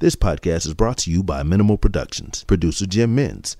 This podcast is brought to you by Minimal Productions, producer Jim Mins.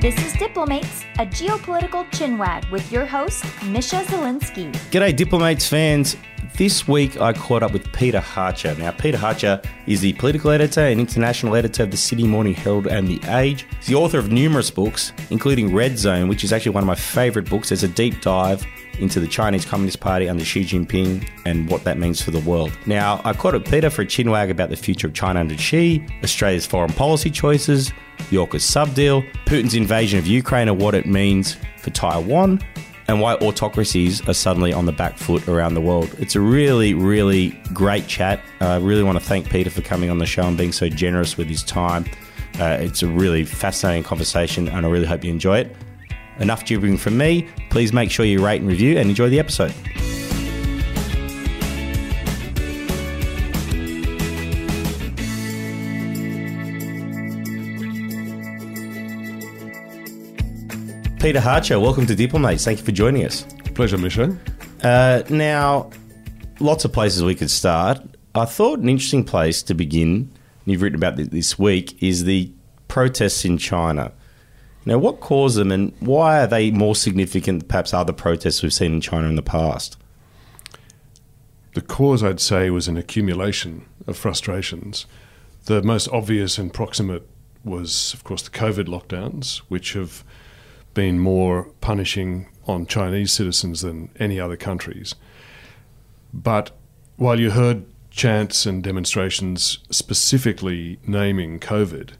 This is Diplomates, a geopolitical chinwag with your host, Misha Zelinsky. G'day, Diplomates fans. This week I caught up with Peter Hartcher. Now, Peter Hartcher is the political editor and international editor of the Sydney Morning Herald and The Age. He's the author of numerous books, including Red Zone, which is actually one of my favourite books. There's a deep dive into the Chinese Communist Party under Xi Jinping and what that means for the world. Now, I caught up Peter for a chinwag about the future of China under Xi, Australia's foreign policy choices, the AUKUS sub deal, Putin's invasion of Ukraine and what it means for Taiwan, and why autocracies are suddenly on the back foot around the world. It's a really, really great chat. I really want to thank Peter for coming on the show and being so generous with his time. Uh, it's a really fascinating conversation, and I really hope you enjoy it. Enough gibbering from me. Please make sure you rate and review and enjoy the episode. Peter Hartcher, welcome to Diplomates. Thank you for joining us. Pleasure, Misha. Uh, now, lots of places we could start. I thought an interesting place to begin, and you've written about this week, is the protests in China. Now, what caused them and why are they more significant than perhaps other protests we've seen in China in the past? The cause, I'd say, was an accumulation of frustrations. The most obvious and proximate was, of course, the COVID lockdowns, which have been more punishing on Chinese citizens than any other countries. But while you heard chants and demonstrations specifically naming COVID,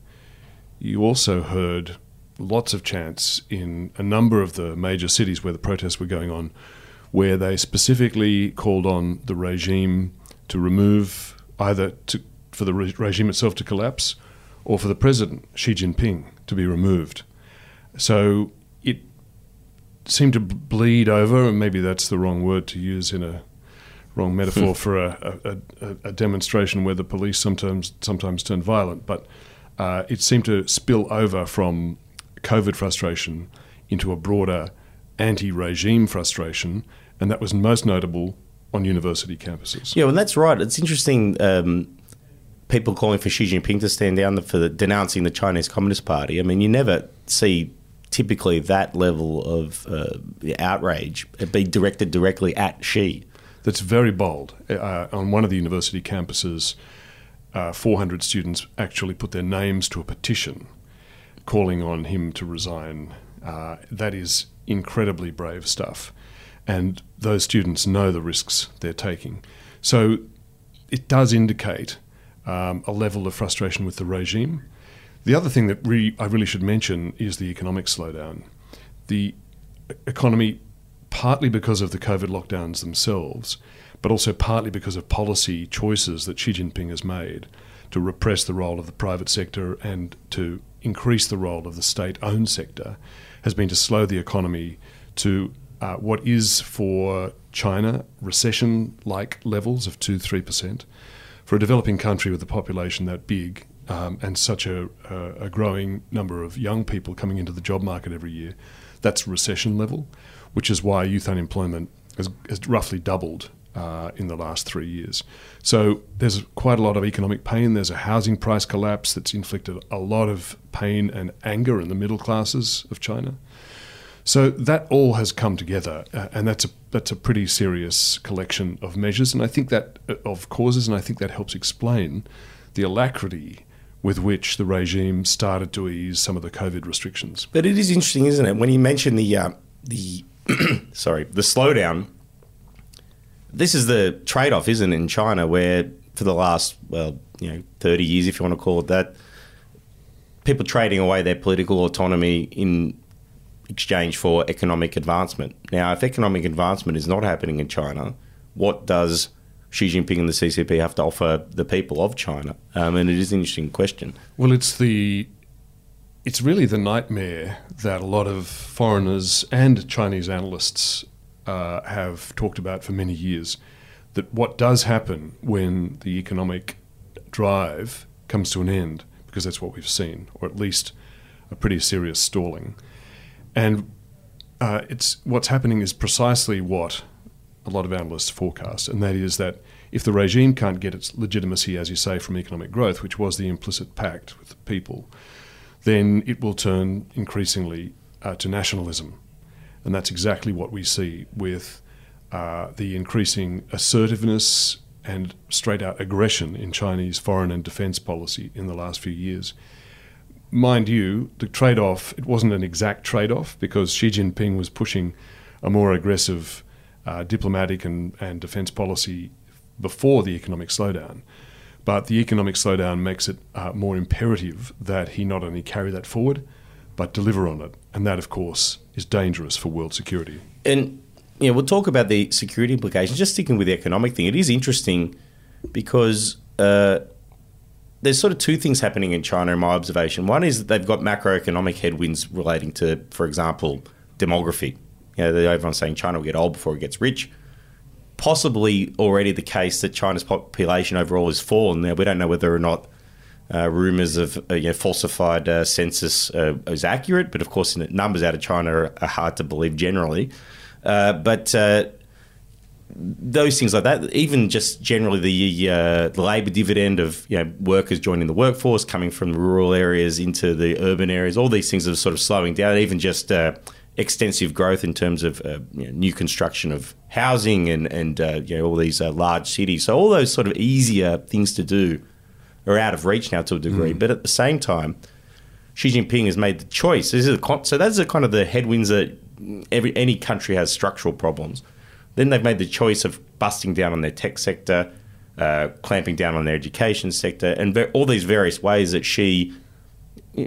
you also heard lots of chants in a number of the major cities where the protests were going on, where they specifically called on the regime to remove either to, for the re- regime itself to collapse or for the president, Xi Jinping, to be removed. So it seemed to bleed over, and maybe that's the wrong word to use in a wrong metaphor for a, a, a, a demonstration where the police sometimes sometimes turn violent, but uh, it seemed to spill over from COVID frustration into a broader anti-regime frustration, and that was most notable on university campuses. Yeah, well, that's right. It's interesting. Um, people calling for Xi Jinping to stand down for the, denouncing the Chinese Communist Party. I mean, you never see typically that level of uh, outrage be directed directly at Xi. That's very bold. Uh, on one of the university campuses, uh, 400 students actually put their names to a petition calling on him to resign. Uh, that is incredibly brave stuff. And those students know the risks they're taking. So it does indicate um, a level of frustration with the regime. The other thing that re- I really should mention is the economic slowdown. The economy, partly because of the COVID lockdowns themselves, but also partly because of policy choices that Xi Jinping has made to repress the role of the private sector and to increase the role of the state owned sector, has been to slow the economy to uh, what is for China recession like levels of 2 3%. For a developing country with a population that big um, and such a, a, a growing number of young people coming into the job market every year, that's recession level, which is why youth unemployment has, has roughly doubled uh, in the last three years. So there's quite a lot of economic pain. There's a housing price collapse that's inflicted a lot of pain and anger in the middle classes of China. So that all has come together, uh, and that's a that's a pretty serious collection of measures, and I think that uh, of causes, and I think that helps explain the alacrity with which the regime started to ease some of the COVID restrictions. But it is interesting, isn't it? When you mention the uh, the sorry the slowdown, this is the trade off, isn't it, in China, where for the last well, you know, thirty years, if you want to call it that, people trading away their political autonomy in exchange for economic advancement. Now, if economic advancement is not happening in China, what does Xi Jinping and the CCP have to offer the people of China? Um, and it is an interesting question. Well, it's the it's really the nightmare that a lot of foreigners and Chinese analysts uh, have talked about for many years. That what does happen when the economic drive comes to an end, because that's what we've seen, or at least a pretty serious stalling. And uh, it's what's happening is precisely what a lot of analysts forecast, and that is that if the regime can't get its legitimacy, as you say, from economic growth, which was the implicit pact with the people, then it will turn increasingly uh, to nationalism. And that's exactly what we see with uh, the increasing assertiveness and straight out aggression in Chinese foreign and defense policy in the last few years. Mind you, the trade off, it wasn't an exact trade off because Xi Jinping was pushing a more aggressive uh, diplomatic and, and defense policy before the economic slowdown. But the economic slowdown makes it uh, more imperative that he not only carry that forward, but deliver on it. And that, of course, is dangerous for world security. And you know, we'll talk about the security implications. Just sticking with the economic thing, it is interesting because uh, there's sort of two things happening in China in my observation. One is that they've got macroeconomic headwinds relating to, for example, demography. You know, everyone's saying China will get old before it gets rich. Possibly already the case that China's population overall has fallen. Now, we don't know whether or not uh, rumors of uh, you know, falsified uh, census uh, is accurate, but of course, numbers out of China are, hard to believe generally. Uh, but uh, those things like that, even just generally the, the labour dividend of you know, workers joining the workforce, coming from rural areas into the urban areas, all these things are sort of slowing down. Even just extensive growth in terms of you know, new construction of housing and and all these large cities. So all those sort of easier things to do are out of reach now to a degree. Mm. But at the same time, Xi Jinping has made the choice. This is a, so that's the kind of the headwinds that every any country has structural problems. Then they've made the choice of busting down on their tech sector, uh, clamping down on their education sector, and ver- all these various ways that she,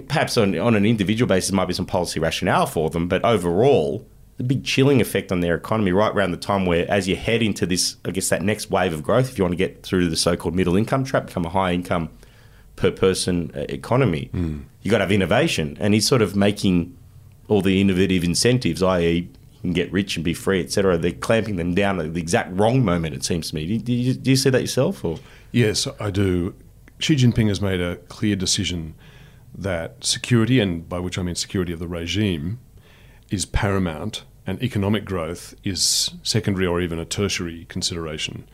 perhaps on, on an individual basis, might be some policy rationale for them, but overall, the big chilling effect on their economy right around the time where, as you head into this, I guess that next wave of growth, if you want to get through the so-called middle income trap, become a high income per person uh, economy, mm. you got to have innovation, and he's sort of making all the innovative incentives, i.e., you can get rich and be free, etc. They're clamping them down at the exact wrong moment. It seems to me. Do you, do you see that yourself? Or yes, I do. Xi Jinping has made a clear decision that security, and by which I mean security of the regime, is paramount, and economic growth is secondary or even a tertiary consideration.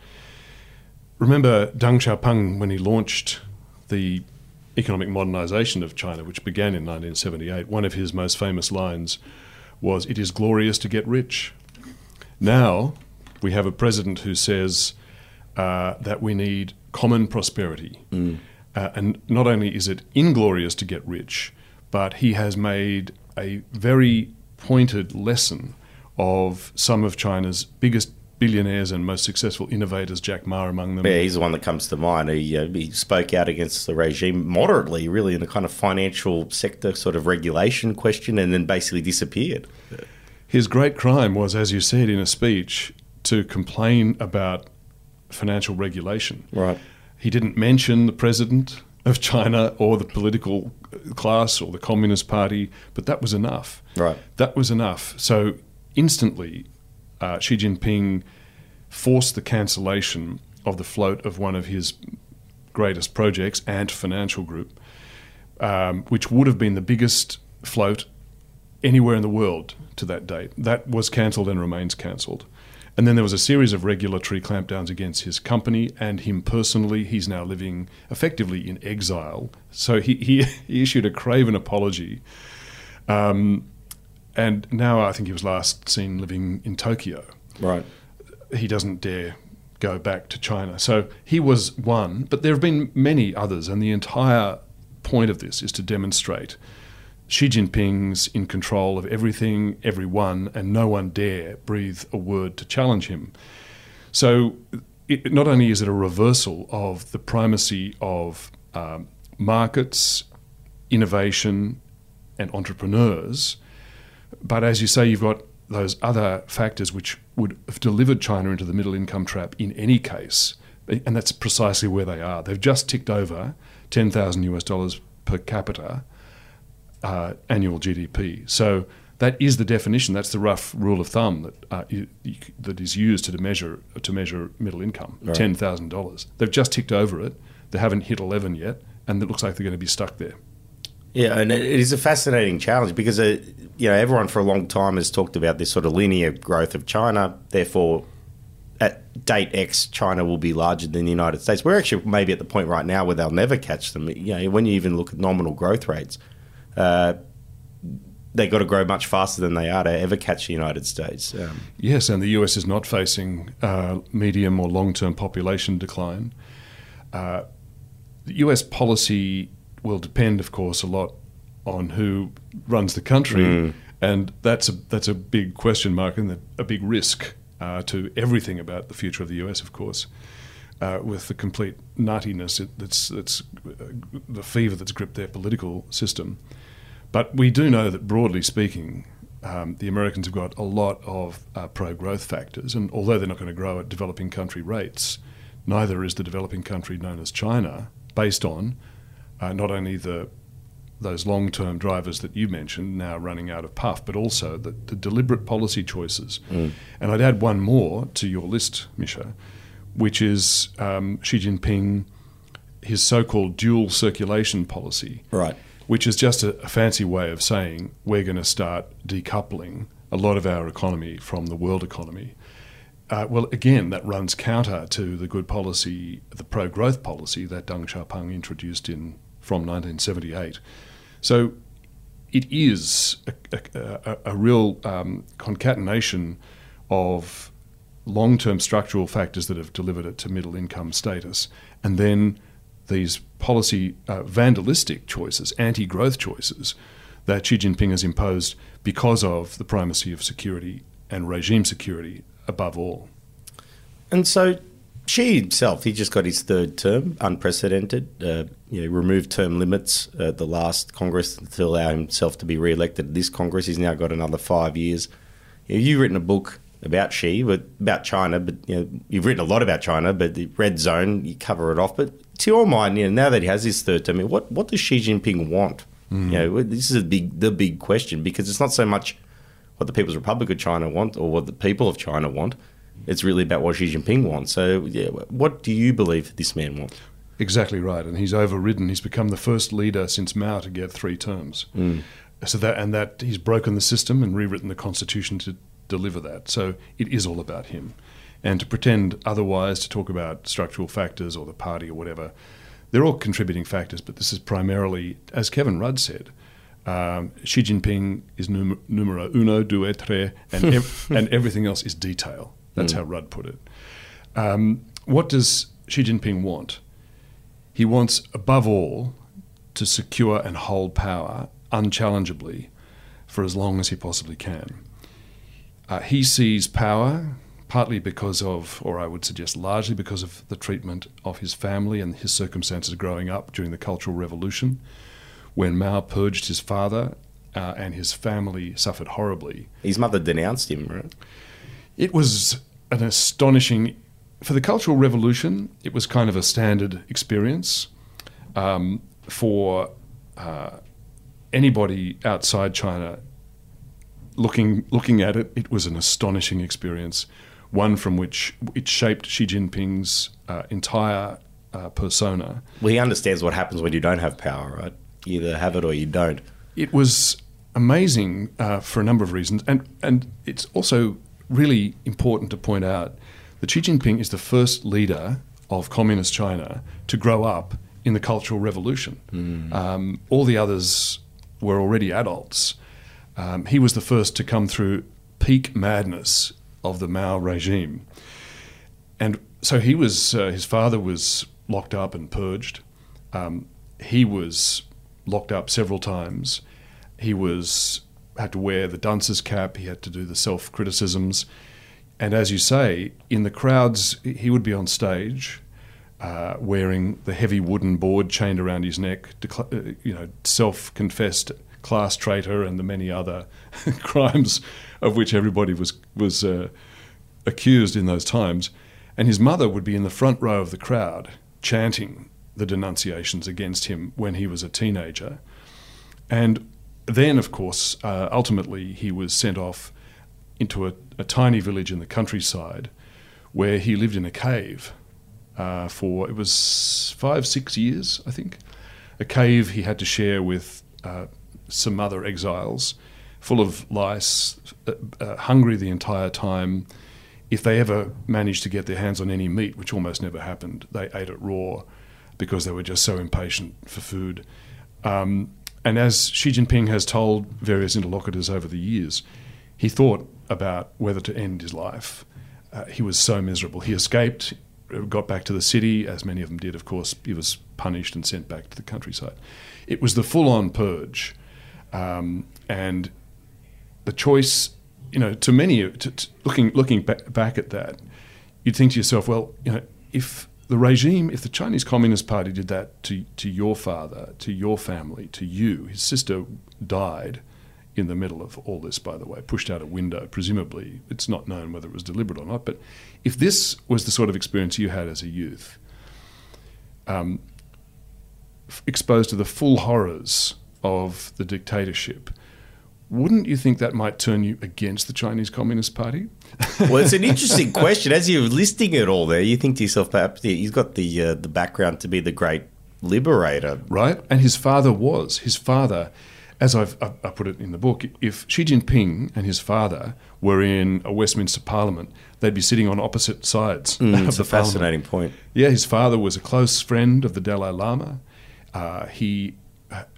Remember Deng Xiaoping when he launched the economic modernization of China, which began in 1978, one of his most famous lines was, It is glorious to get rich. Now we have a president who says uh, that we need common prosperity. Mm. Uh, and not only is it inglorious to get rich, but he has made a very pointed lesson of some of China's biggest billionaires and most successful innovators, Jack Ma among them. Yeah, he's the one that comes to mind. He, uh, he spoke out against the regime moderately, really, in a kind of financial sector sort of regulation question, and then basically disappeared. His great crime was, as you said in a speech, to complain about financial regulation. Right. He didn't mention the president of China or the political class or the Communist Party, but that was enough. Right. That was enough. So instantly, uh, Xi Jinping forced the cancellation of the float of one of his greatest projects, Ant Financial Group, um, which would have been the biggest float anywhere in the world to that date. That was cancelled and remains cancelled. And then there was a series of regulatory clampdowns against his company and him personally. He's now living effectively in exile. So he, he, he issued a craven apology. Um, and now I think he was last seen living in Tokyo. Right. He doesn't dare go back to China. So he was one, but there have been many others, and the entire point of this is to demonstrate Xi Jinping's in control of everything, everyone, and no one dare breathe a word to challenge him. So it, not only is it a reversal of the primacy of um, markets, innovation, and entrepreneurs, but as you say, you've got those other factors which would have delivered China into the middle income trap in any case. And that's precisely where they are. They've just ticked over 10,000 US dollars per capita uh, annual GDP. So that is the definition. That's the rough rule of thumb that uh, you, you, that is used to measure to measure middle income. Right. Ten thousand dollars. They've just ticked over it. They haven't hit eleven yet, and it looks like they're going to be stuck there. Yeah, and it is a fascinating challenge because uh, you know everyone for a long time has talked about this sort of linear growth of China. Therefore, at date X, China will be larger than the United States. We're actually maybe at the point right now where they'll never catch them. You know, when you even look at nominal growth rates, uh, they've got to grow much faster than they are to ever catch the United States. Um, Yes, and the US is not facing uh, medium or long term population decline. Uh, the US policy will depend, of course, a lot on who runs the country, and that's a that's a big question mark and a big risk uh, to everything about the future of the US, of course. Uh, with the complete nuttiness it, that's that's uh, the fever that's gripped their political system. But we do know that, broadly speaking, um, the Americans have got a lot of uh, pro growth factors. And although they're not going to grow at developing country rates, neither is the developing country known as China, based on uh, not only the those long term drivers that you mentioned now running out of puff, but also the, the deliberate policy choices. And I'd add one more to your list, Misha, which is um, Xi Jinping, his so called dual circulation policy right. Which is just a, a fancy way of saying we're going to start decoupling a lot of our economy from the world economy. Uh, well, again, that runs counter to the good policy, the pro growth policy that Deng Xiaoping introduced in from 1978. So it is a, a, a, real um, concatenation of long term structural factors that have delivered it to middle income status, and then these policy uh, vandalistic choices, anti growth choices that Xi Jinping has imposed because of the primacy of security and regime security above all. And so Xi himself, he just got his third term, unprecedented. Uh, you know, removed term limits at the last Congress to allow himself to be re-elected this Congress. He's now got another five years. You you've written a book about Xi, but about China, but you know, you've written a lot about China, but the red zone, you cover it off. But to your mind, you know, now that he has his third term, what what does Xi Jinping want? Hmm. You know, this is a big the big question because it's not so much what the People's Republic of China want or what the people of China want. It's really about what Xi Jinping wants. So, yeah, what do you believe this man wants? Exactly right, and he's overridden. He's become the first leader since Mao to get three terms. Hmm. So that and that he's broken the system and rewritten the constitution to deliver that. So it is all about him, and to pretend otherwise, to talk about structural factors or the party or whatever, they're all contributing factors. But this is primarily, as Kevin Rudd said. Um, Xi Jinping is num- numero uno, deux, tres, and, ev- and everything else is detail. That's how Rudd put it. Um, what does Xi Jinping want? He wants, above all, to secure and hold power unchallengeably for as long as he possibly can. Uh, he sees power partly because of, or I would suggest largely because of the treatment of his family and his circumstances growing up during the Cultural Revolution, when Mao purged his father uh, and his family suffered horribly. His mother denounced him, right? It was an astonishing, for the Cultural Revolution, it was kind of a standard experience. Um, for uh, anybody outside China looking looking at it, it was an astonishing experience, one from which it shaped Xi Jinping's uh, entire uh, persona. Well, he understands what happens when you don't have power, right? You either have it or you don't. It was amazing uh, for a number of reasons, and and it's also really important to point out that Xi Jinping is the first leader of communist China to grow up in the Cultural Revolution. Um, all the others were already adults. Um, he was the first to come through peak madness of the Mao regime, and so he was. Uh, his father was locked up and purged. Um, he was locked up several times. He was had to wear the dunce's cap. He had to do the self criticisms, and as you say, in the crowds, he would be on stage. Uh, wearing the heavy wooden board chained around his neck, uh, you know, self-confessed class traitor and the many other crimes of which everybody was was uh, accused in those times. And his mother would be in the front row of the crowd chanting the denunciations against him when he was a teenager. And then, of course, uh, ultimately he was sent off into a, a tiny village in the countryside where he lived in a cave uh, for it was five, six years, I think. A cave he had to share with uh, some other exiles, full of lice, uh, uh, hungry the entire time, if they ever managed to get their hands on any meat, which almost never happened, they ate it raw because they were just so impatient for food. Um, and as Xi Jinping has told various interlocutors over the years, he thought about whether to end his life. Uh, he was so miserable. He escaped, got back to the city, as many of them did, of course. He was punished and sent back to the countryside. It was the full on purge. Um, and the choice, you know, to many, to, to looking, looking back, back at that, you'd think to yourself, well, you know, if the regime, if the Chinese Communist Party did that to, to your father, to your family, to you, his sister died in the middle of all this, by the way, pushed out a window. Presumably, it's not known whether it was deliberate or not. But if this was the sort of experience you had as a youth, um, exposed to the full horrors of the dictatorship, wouldn't you think that might turn you against the Chinese Communist Party? well, it's an interesting question. As you're listing it all there, you think to yourself, perhaps he's got the uh, the background to be the great liberator. right? And his father was. His father, as I've I, I put it in the book, if Xi Jinping and his father were in a Westminster Parliament, they'd be sitting on opposite sides Mm, of it's the a fascinating Parliament. point. Yeah, his father was a close friend of the Dalai Lama. Uh, he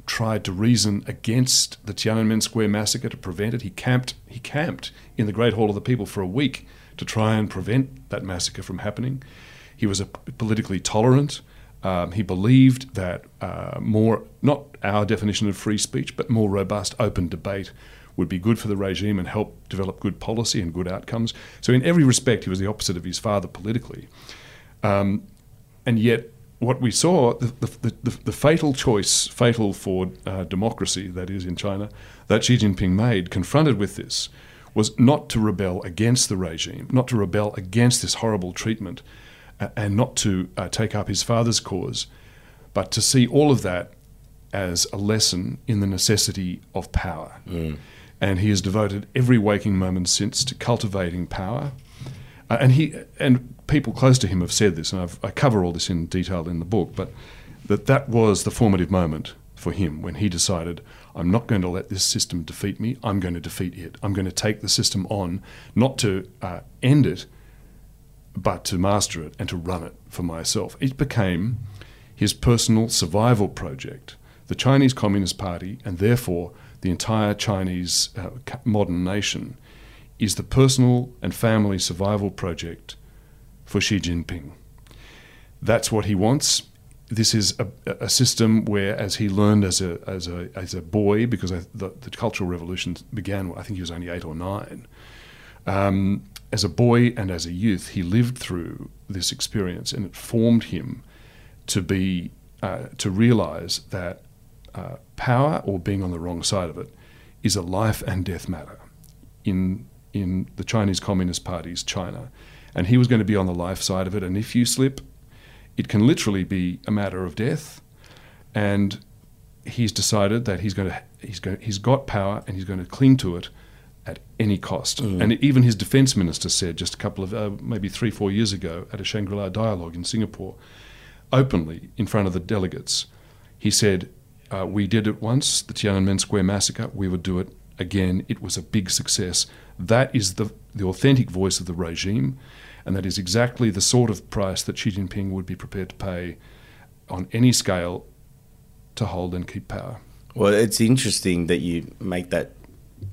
tried to reason against the Tiananmen Square massacre to prevent it. He camped. He camped in the Great Hall of the People for a week to try and prevent that massacre from happening. He was a politically tolerant. Um, he believed that uh, more, not our definition of free speech, but more robust, open debate would be good for the regime and help develop good policy and good outcomes. So, in every respect, he was the opposite of his father politically. Um, and yet, what we saw, the, the, the, the fatal choice, fatal for uh, democracy, that is in China, that Xi Jinping made, confronted with this, was not to rebel against the regime, not to rebel against this horrible treatment, uh, and not to uh, take up his father's cause, but to see all of that as a lesson in the necessity of power. And he has devoted every waking moment since to cultivating power. Uh, and he and people close to him have said this, and I've, I cover all this in detail in the book. But that that was the formative moment for him when he decided, I'm not going to let this system defeat me. I'm going to defeat it. I'm going to take the system on, not to uh, end it, but to master it and to run it for myself. It became his personal survival project. The Chinese Communist Party, and therefore the entire Chinese uh, modern nation, is the personal and family survival project for Xi Jinping. That's what he wants. This is a, a system where, as he learned as a, as a, as a boy, because the, the Cultural Revolution began, I think he was only eight or nine, um, as a boy and as a youth, he lived through this experience, and it formed him to be uh, to realize that uh, power or being on the wrong side of it is a life and death matter in in the Chinese Communist Party's China, and he was going to be on the life side of it. And if you slip, it can literally be a matter of death. And he's decided that he's going to he's going he's got power and he's going to cling to it at any cost. And even his defense minister said just a couple of uh, maybe three four years ago at a Shangri La dialogue in Singapore, openly in front of the delegates, he said, uh, "We did it once, the Tiananmen Square massacre. We would do it again. It was a big success. That is the the authentic voice of the regime." And that is exactly the sort of price that Xi Jinping would be prepared to pay on any scale to hold and keep power. Well, it's interesting that you make that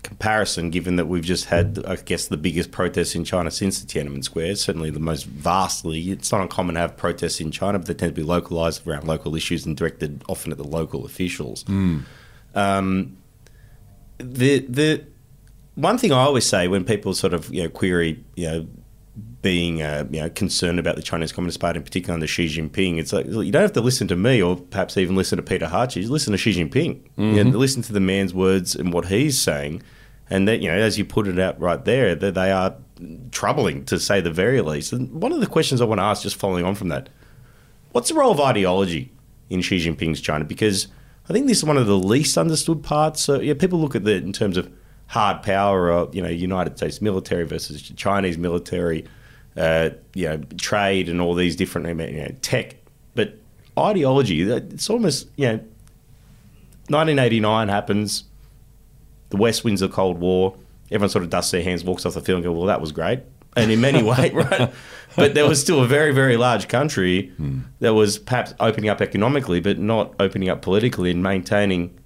comparison, given that we've just had, I guess, the biggest protests in China since the Tiananmen Square. Certainly the most vastly. It's not uncommon to have protests in China, but they tend to be localized around local issues and directed often at the local officials. Um, the the one thing I always say when people sort of you know query you know being uh, you know concerned about the Chinese Communist Party, in particular under Xi Jinping, it's like you don't have to listen to me or perhaps even listen to Peter Hartcher. Listen to Xi Jinping and listen to the man's words and what he's saying, and that you know as you put it out right there, that they are troubling to say the very least. And one of the questions I want to ask, just following on from that, what's the role of ideology in Xi Jinping's China? Because I think this is one of the least understood parts. So yeah, people look at it in terms of hard power, or you know, United States military versus Chinese military, uh, you know, trade and all these different you know, tech. But ideology, it's almost you know, 1989 happens. The West wins the Cold War. Everyone sort of dusts their hands, walks off the field, and go, "Well, that was great." And in many ways, right? But there was still a very, very large country that was perhaps opening up economically, but not opening up politically and maintaining,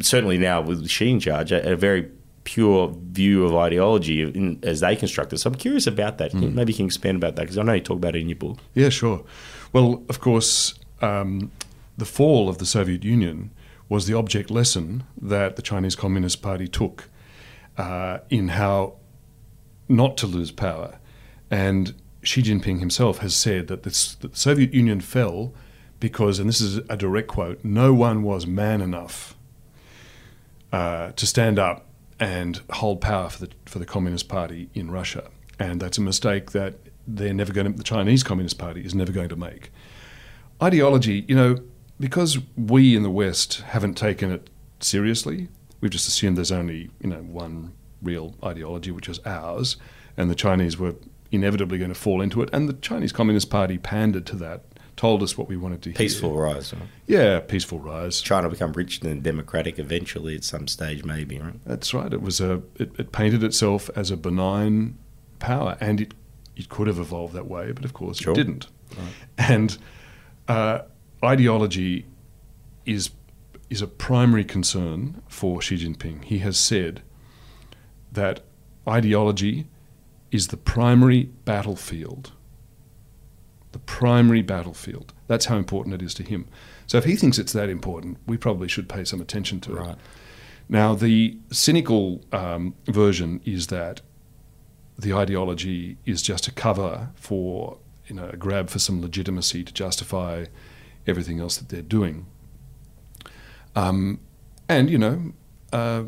certainly now with Xi in charge, a, a very pure view of ideology in, as they construct it. So I'm curious about that. Maybe you can expand about that because I know you talk about it in your book. Yeah, sure. Well, of course, um, the fall of the Soviet Union was the object lesson that the Chinese Communist Party took uh, in how not to lose power. And Xi Jinping himself has said that, this, that the Soviet Union fell because, and this is a direct quote, no one was man enough uh, to stand up and hold power for the for the Communist Party in Russia, and that's a mistake that they're never going to. The Chinese Communist Party is never going to make. Ideology, you know, because we in the West haven't taken it seriously, we've just assumed there's only you know one real ideology, which is ours, and the Chinese were inevitably going to fall into it, and the Chinese Communist Party pandered to that, told us what we wanted to hear. Peaceful rise. Right? yeah, peaceful rise. Trying to become rich and democratic eventually at some stage, maybe, right? That's right. It was a. It, it painted itself as a benign power, and it it could have evolved that way, but of course Sure. it didn't. And uh, ideology is is a primary concern for Xi Jinping. He has said that ideology is the primary battlefield. The primary battlefield. That's how important it is to him. So if he thinks it's that important, we probably should pay some attention to it. Now, the cynical um, version is that the ideology is just a cover for, you know, a grab for some legitimacy to justify everything else that they're doing. Um, and, you know, uh,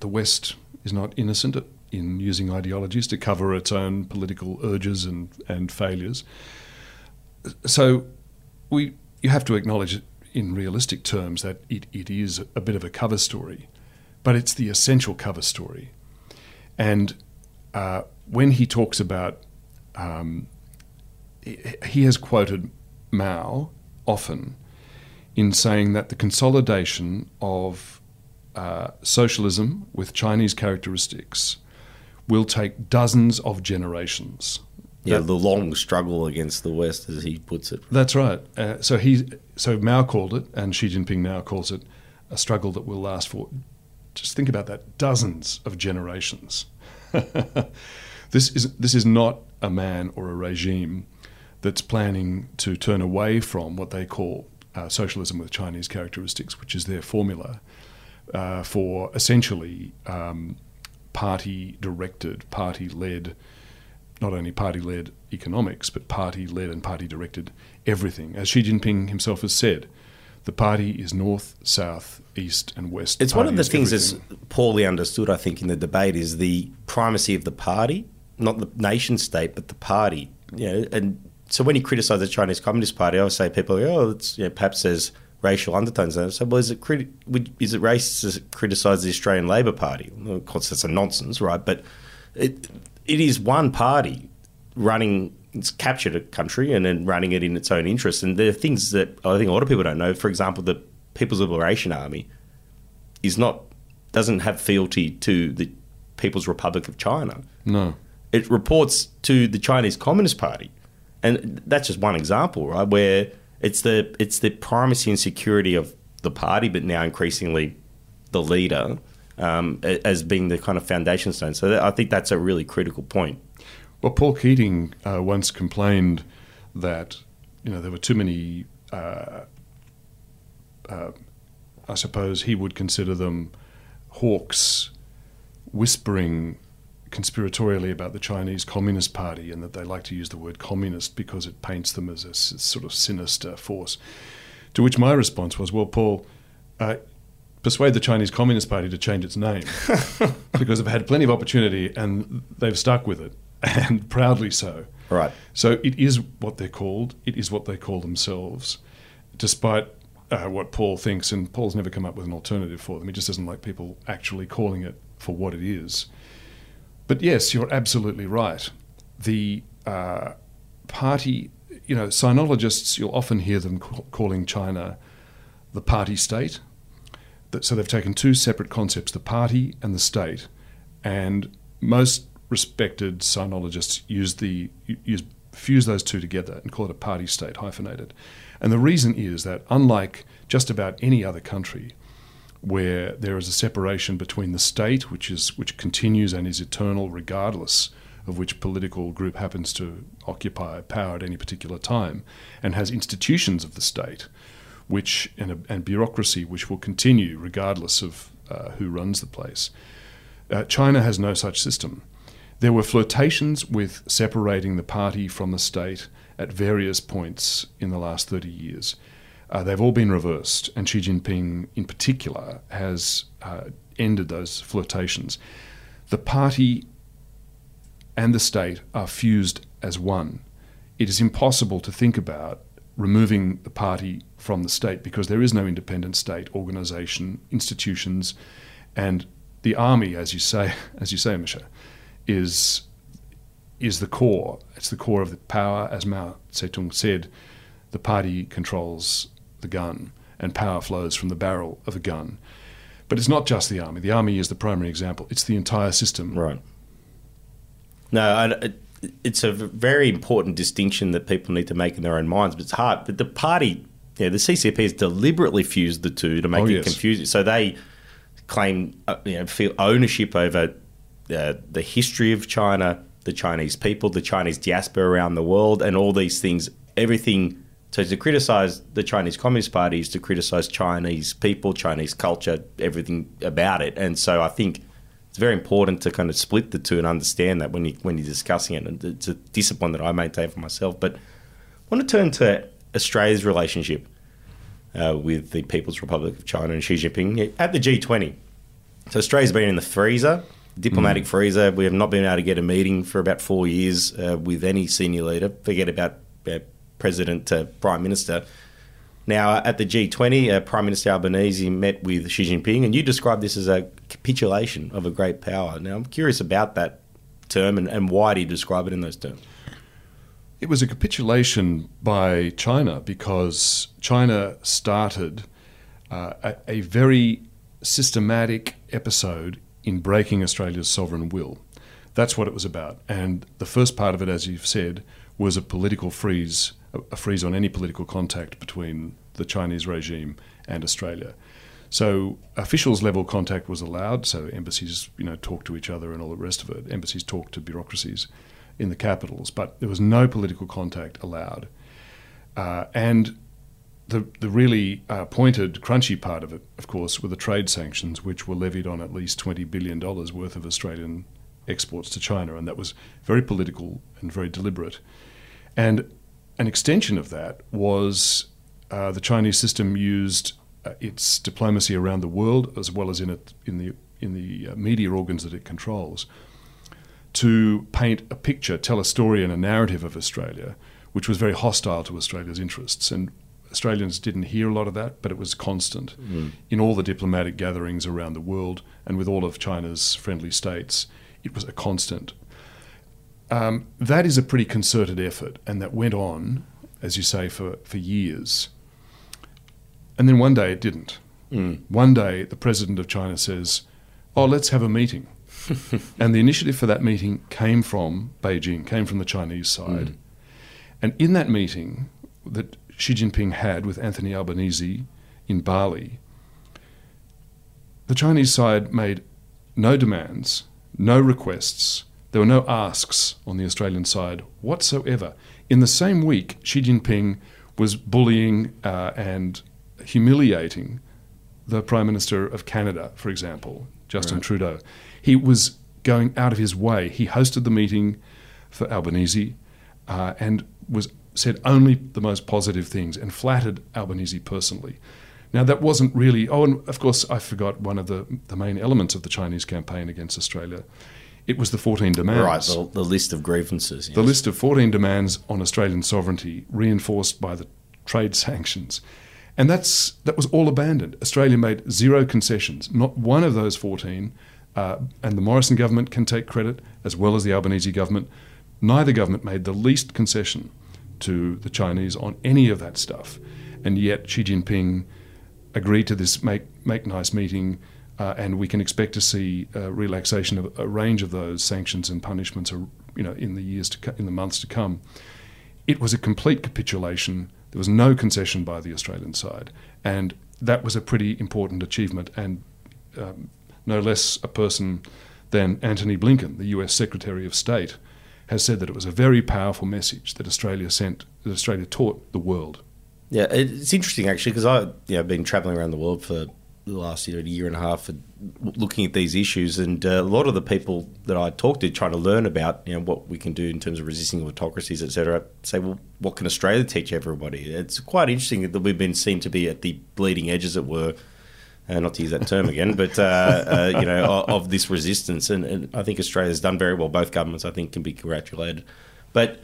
the West is not innocent in using ideologies to cover its own political urges and, and failures. So we, you have to acknowledge in realistic terms that it, it is a bit of a cover story, but it's the essential cover story. And uh, when he talks about, um, he he has quoted Mao often in saying that the consolidation of uh, socialism with Chinese characteristics will take dozens of generations. Yeah, That- the long struggle against the West, as he puts it. That's right. Uh, so he, so Mao called it, and Xi Jinping now calls it a struggle that will last for. Just think about that: dozens of generations. this is this is not a man or a regime that's planning to turn away from what they call uh, socialism with Chinese characteristics, which is their formula uh, for essentially um, party-directed, party-led not only party led economics, but party led and party directed everything. As Xi Jinping himself has said, the party is north, south, east, and west. It's one of the things that's poorly understood, I think, in the debate is the primacy of the party, not the nation state, but the party. You know, and so when you criticise the Chinese Communist Party, I always say people, oh, it's you know, perhaps there's racial undertones. And I say, well, is it criti- would, is it racist to criticise the Australian Labor Party? Well, of course, that's a nonsense, right? But it it is one party running. It's captured a country and then running it in its own interest. And there are things that I think a lot of people don't know. For example, the People's Liberation Army is not doesn't have fealty to the People's Republic of China. No. It reports to the Chinese Communist Party, and that's just one example, right? Where it's the it's the primacy and security of the party, but now increasingly the leader um, as being the kind of foundation stone. So that, I think that's a really critical point. Well, Paul Keating uh, once complained that you know there were too many. Uh, uh, I suppose he would consider them hawks whispering conspiratorially about the Chinese Communist Party, and that they like to use the word communist because it paints them as a sort of sinister force. To which my response was, "Well, Paul." Uh, Persuade the Chinese Communist Party to change its name because they've had plenty of opportunity and they've stuck with it, and proudly so. Right. So it is what they're called. It is what they call themselves, despite uh, what Paul thinks. And Paul's never come up with an alternative for them. He just doesn't like people actually calling it for what it is. But yes, you're absolutely right. The uh, party, you know, sinologists, you'll often hear them ca- calling China the party state. So they've taken two separate concepts, the party and the state, and most respected sinologists use the use fuse those two together and call it a party state hyphenated. And the reason is that unlike just about any other country where there is a separation between the state, which is which continues and is eternal regardless of which political group happens to occupy power at any particular time, and has institutions of the state, which and, a, and bureaucracy which will continue regardless of uh, who runs the place. Uh, China has no such system. There were flirtations with separating the party from the state at various points in the last 30 years. Uh, they've all been reversed, and Xi Jinping, in particular, has uh, ended those flirtations. The party and the state are fused as one. It is impossible to think about removing the party from the state because there is no independent state organization, institutions, and the army, as you say, as you say, Misha, is is the core. It's the core of the power, as Mao Zedong said. The party controls the gun, and power flows from the barrel of a gun. But it's not just the army. The army is the primary example. It's the entire system. Right. No, it's a very important distinction that people need to make in their own minds. But it's hard. But the party, yeah, the CCP has deliberately fused the two to make Oh, it yes. confusing. So they claim, uh, you know, feel ownership over uh, the history of China, the Chinese people, the Chinese diaspora around the world, and all these things. Everything. So to criticize the Chinese Communist Party is to criticize Chinese people, Chinese culture, everything about it. And so I think it's very important to kind of split the two and understand that when you when you're discussing it. And it's a discipline that I maintain for myself. But I want to turn to Australia's relationship uh, with the People's Republic of China and Xi Jinping at the G20. So Australia's been in the freezer, diplomatic freezer. We have not been able to get a meeting for about four years uh, with any senior leader. Forget about uh, president to prime minister. Now, at the G20, uh, Prime Minister Albanese met with Xi Jinping, and you described this as a capitulation of a great power. Now, I'm curious about that term and, and why do you describe it in those terms? It was a capitulation by China because China started uh, a, a very systematic episode in breaking Australia's sovereign will. That's what it was about. And the first part of it, as you've said, was a political freeze, a, freeze on any political contact between the Chinese regime and Australia. So officials level contact was allowed. So embassies, you know, talk to each other and all the rest of it. Embassies talk to bureaucracies in the capitals, but there was no political contact allowed. Uh, and the the really uh, pointed, crunchy part of it, of course, were the trade sanctions, which were levied on at least twenty billion dollars worth of Australian exports to China, and that was very political and very deliberate. And an extension of that was uh, the Chinese system used uh, its diplomacy around the world, as well as in it in the in the uh, media organs that it controls, to paint a picture, tell a story and a narrative of Australia, which was very hostile to Australia's interests. And Australians didn't hear a lot of that, but it was constant in all the diplomatic gatherings around the world and with all of China's friendly states. It was a constant. Um, that is a pretty concerted effort, and that went on, as you say, for, for years. And then one day it didn't. One day the president of China says, Oh, let's have a meeting. and the initiative for that meeting came from Beijing, came from the Chinese side. And in that meeting that Xi Jinping had with Anthony Albanese in Bali, the Chinese side made no demands, no requests. There were no asks on the Australian side whatsoever. In the same week, Xi Jinping was bullying uh, and humiliating the Prime Minister of Canada, for example, Justin Trudeau. He was going out of his way. He hosted the meeting for Albanese uh, and was said only the most positive things and flattered Albanese personally. Now that wasn't really. Oh, and of course I forgot one of the the main elements of the Chinese campaign against Australia. It was the 14 demands. Right, the, the list of grievances. The list of 14 demands on Australian sovereignty, reinforced by the trade sanctions. And that's, that was all abandoned. Australia made zero concessions. Not one of those 14, uh, and the Morrison government can take credit, as well as the Albanese government, neither government made the least concession to the Chinese on any of that stuff. And yet Xi Jinping agreed to this make, make nice meeting Uh, and we can expect to see uh, relaxation of a range of those sanctions and punishments, uh, you know, in the years to co- in the months to come. It was a complete capitulation. There was no concession by the Australian side, and that was a pretty important achievement. And um, no less a person than Antony Blinken, the U.S. Secretary of State, has said that it was a very powerful message that Australia sent, that Australia taught the world. Yeah, it's interesting actually because I, you know, been travelling around the world for the last year, a year and a half, looking at these issues, and uh, a lot of the people that I talk to, trying to learn about, you know, what we can do in terms of resisting autocracies, etc., say, well, what can Australia teach everybody? It's quite interesting that we've been seen to be at the bleeding edge, as it were, uh, not to use that term again, but uh, uh, you know, of, of this resistance, and, and, I think Australia's done very well. Both governments, I think, can be congratulated. But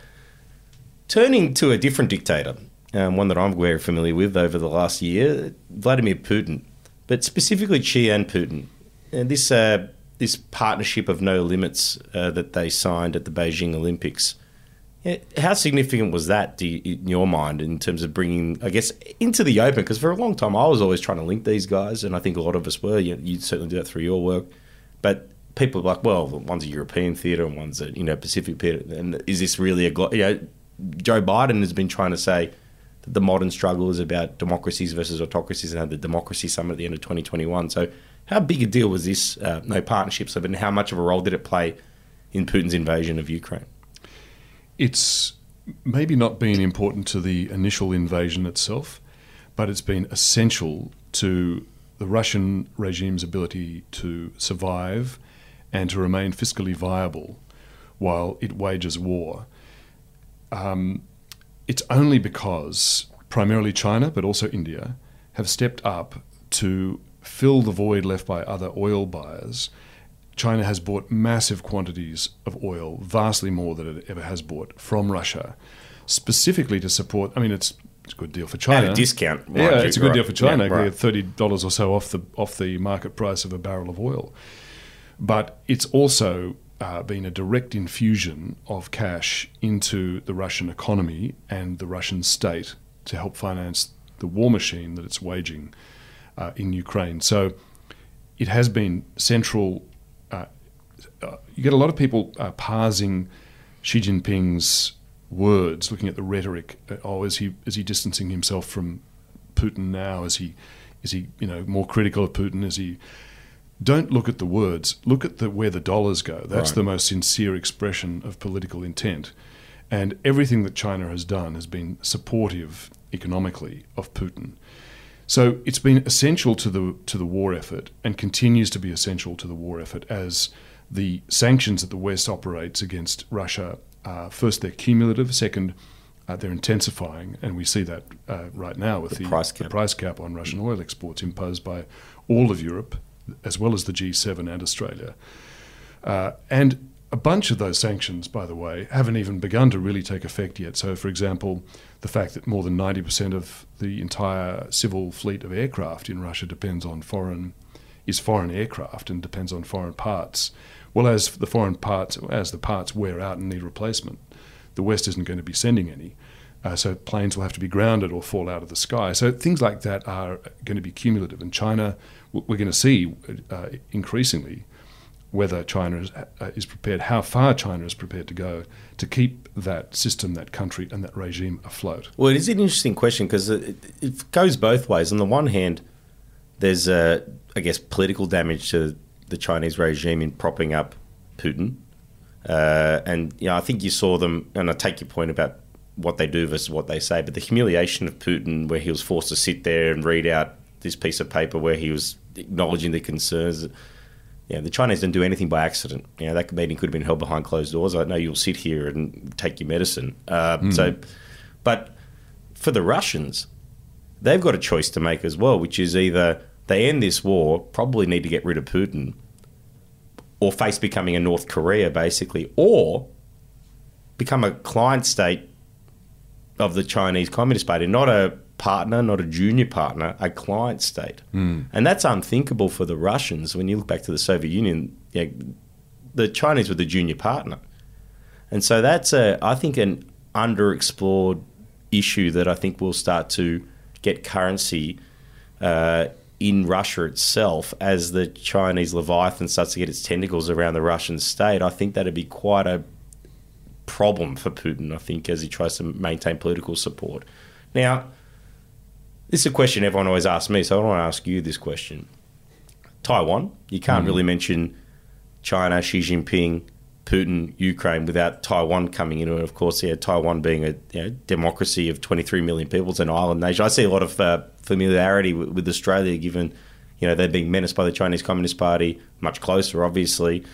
turning to a different dictator, um, one that I'm very familiar with over the last year, Vladimir Putin, but specifically Xi and Putin, and this uh, this partnership of no limits uh, that they signed at the Beijing Olympics. How significant was that you, in your mind in terms of bringing, I guess, into the open? Because for a long time, I was always trying to link these guys, and I think a lot of us were. You, you certainly do that through your work, but people are like, well, one's a European theatre and one's a you know Pacific theatre, and is this really a? You know, Joe Biden has been trying to say that the modern struggle is about democracies versus autocracies, and had the democracy summit at the end of 2021. So, how big a deal was this? Uh, no partnerships of, and how much of a role did it play in Putin's invasion of Ukraine? it's maybe not been important to the initial invasion itself, but it's been essential to the Russian regime's ability to survive and to remain fiscally viable while it wages war. Um, it's only because primarily China, but also India, have stepped up to fill the void left by other oil buyers China has bought massive quantities of oil, vastly more than it ever has bought from Russia, specifically to support. I mean, it's it's a good deal for China. At a discount. Yeah, it's a good deal for China. Yeah, right. thirty dollars or so off the off the market price of a barrel of oil, but it's also uh, been a direct infusion of cash into the Russian economy and the Russian state to help finance the war machine that it's waging uh, in Ukraine. So it has been central uh, you get a lot of people uh, parsing Xi Jinping's words, looking at the rhetoric. Uh, oh, is he is he distancing himself from Putin now? Is he is he you know more critical of Putin? Is he? Don't look at the words. Look at the where the dollars go. That's right. the most sincere expression of political intent. And everything that China has done has been supportive economically of Putin. So it's been essential to the to the war effort and continues to be essential to the war effort as the sanctions that the West operates against Russia, uh, first, they're cumulative. Second, uh, they're intensifying, and we see that uh, right now with the, the, price the, price cap on Russian oil exports imposed by all of Europe, as well as the G7 and Australia. Uh, and a bunch of those sanctions, by the way, haven't even begun to really take effect yet. So, for example, the fact that more than 90% of the entire civil fleet of aircraft in Russia depends on foreign is foreign aircraft and depends on foreign parts. Well, as the foreign parts, as the parts wear out and need replacement, the West isn't going to be sending any. Uh, so planes will have to be grounded or fall out of the sky. So things like that are going to be cumulative. And China, we're going to see uh, increasingly whether China is, uh, is, prepared, how far China is prepared to go to keep that system, that country, and that regime afloat. Well, it is an interesting question because it, it, goes both ways. On the one hand, there's, uh, I guess, political damage to the Chinese regime in propping up Putin. Uh, and you know, I think you saw them, and I take your point about what they do versus what they say, but the humiliation of Putin, where he was forced to sit there and read out this piece of paper where he was acknowledging the concerns. Yeah, the Chinese didn't do anything by accident. You know, that meeting could have been held behind closed doors. I know you'll sit here and take your medicine. Uh, mm. So, but for the Russians, they've got a choice to make as well, which is either they end this war, probably need to get rid of Putin, or face becoming a North Korea, basically, or become a client state of the Chinese Communist Party, not a partner, not a junior partner, a client state. Mm. And that's unthinkable for the Russians. When you look back to the Soviet Union, you know, the Chinese were the junior partner. And so that's, a, I think, an underexplored issue that I think will start to get currency uh, in Russia itself as the Chinese Leviathan starts to get its tentacles around the Russian state. I think that'd be quite a problem for Putin, I think, as he tries to maintain political support. Now, this is a question everyone always asks me, so I want to ask you this question. Taiwan, you can't really mention China, Xi Jinping, Putin, Ukraine without Taiwan coming into it. Of course, yeah, Taiwan being a you know, democracy of 23 million people, it's an island nation. I see a lot of uh, familiarity with, with Australia, given you know they're being menaced by the Chinese Communist Party, much closer, obviously,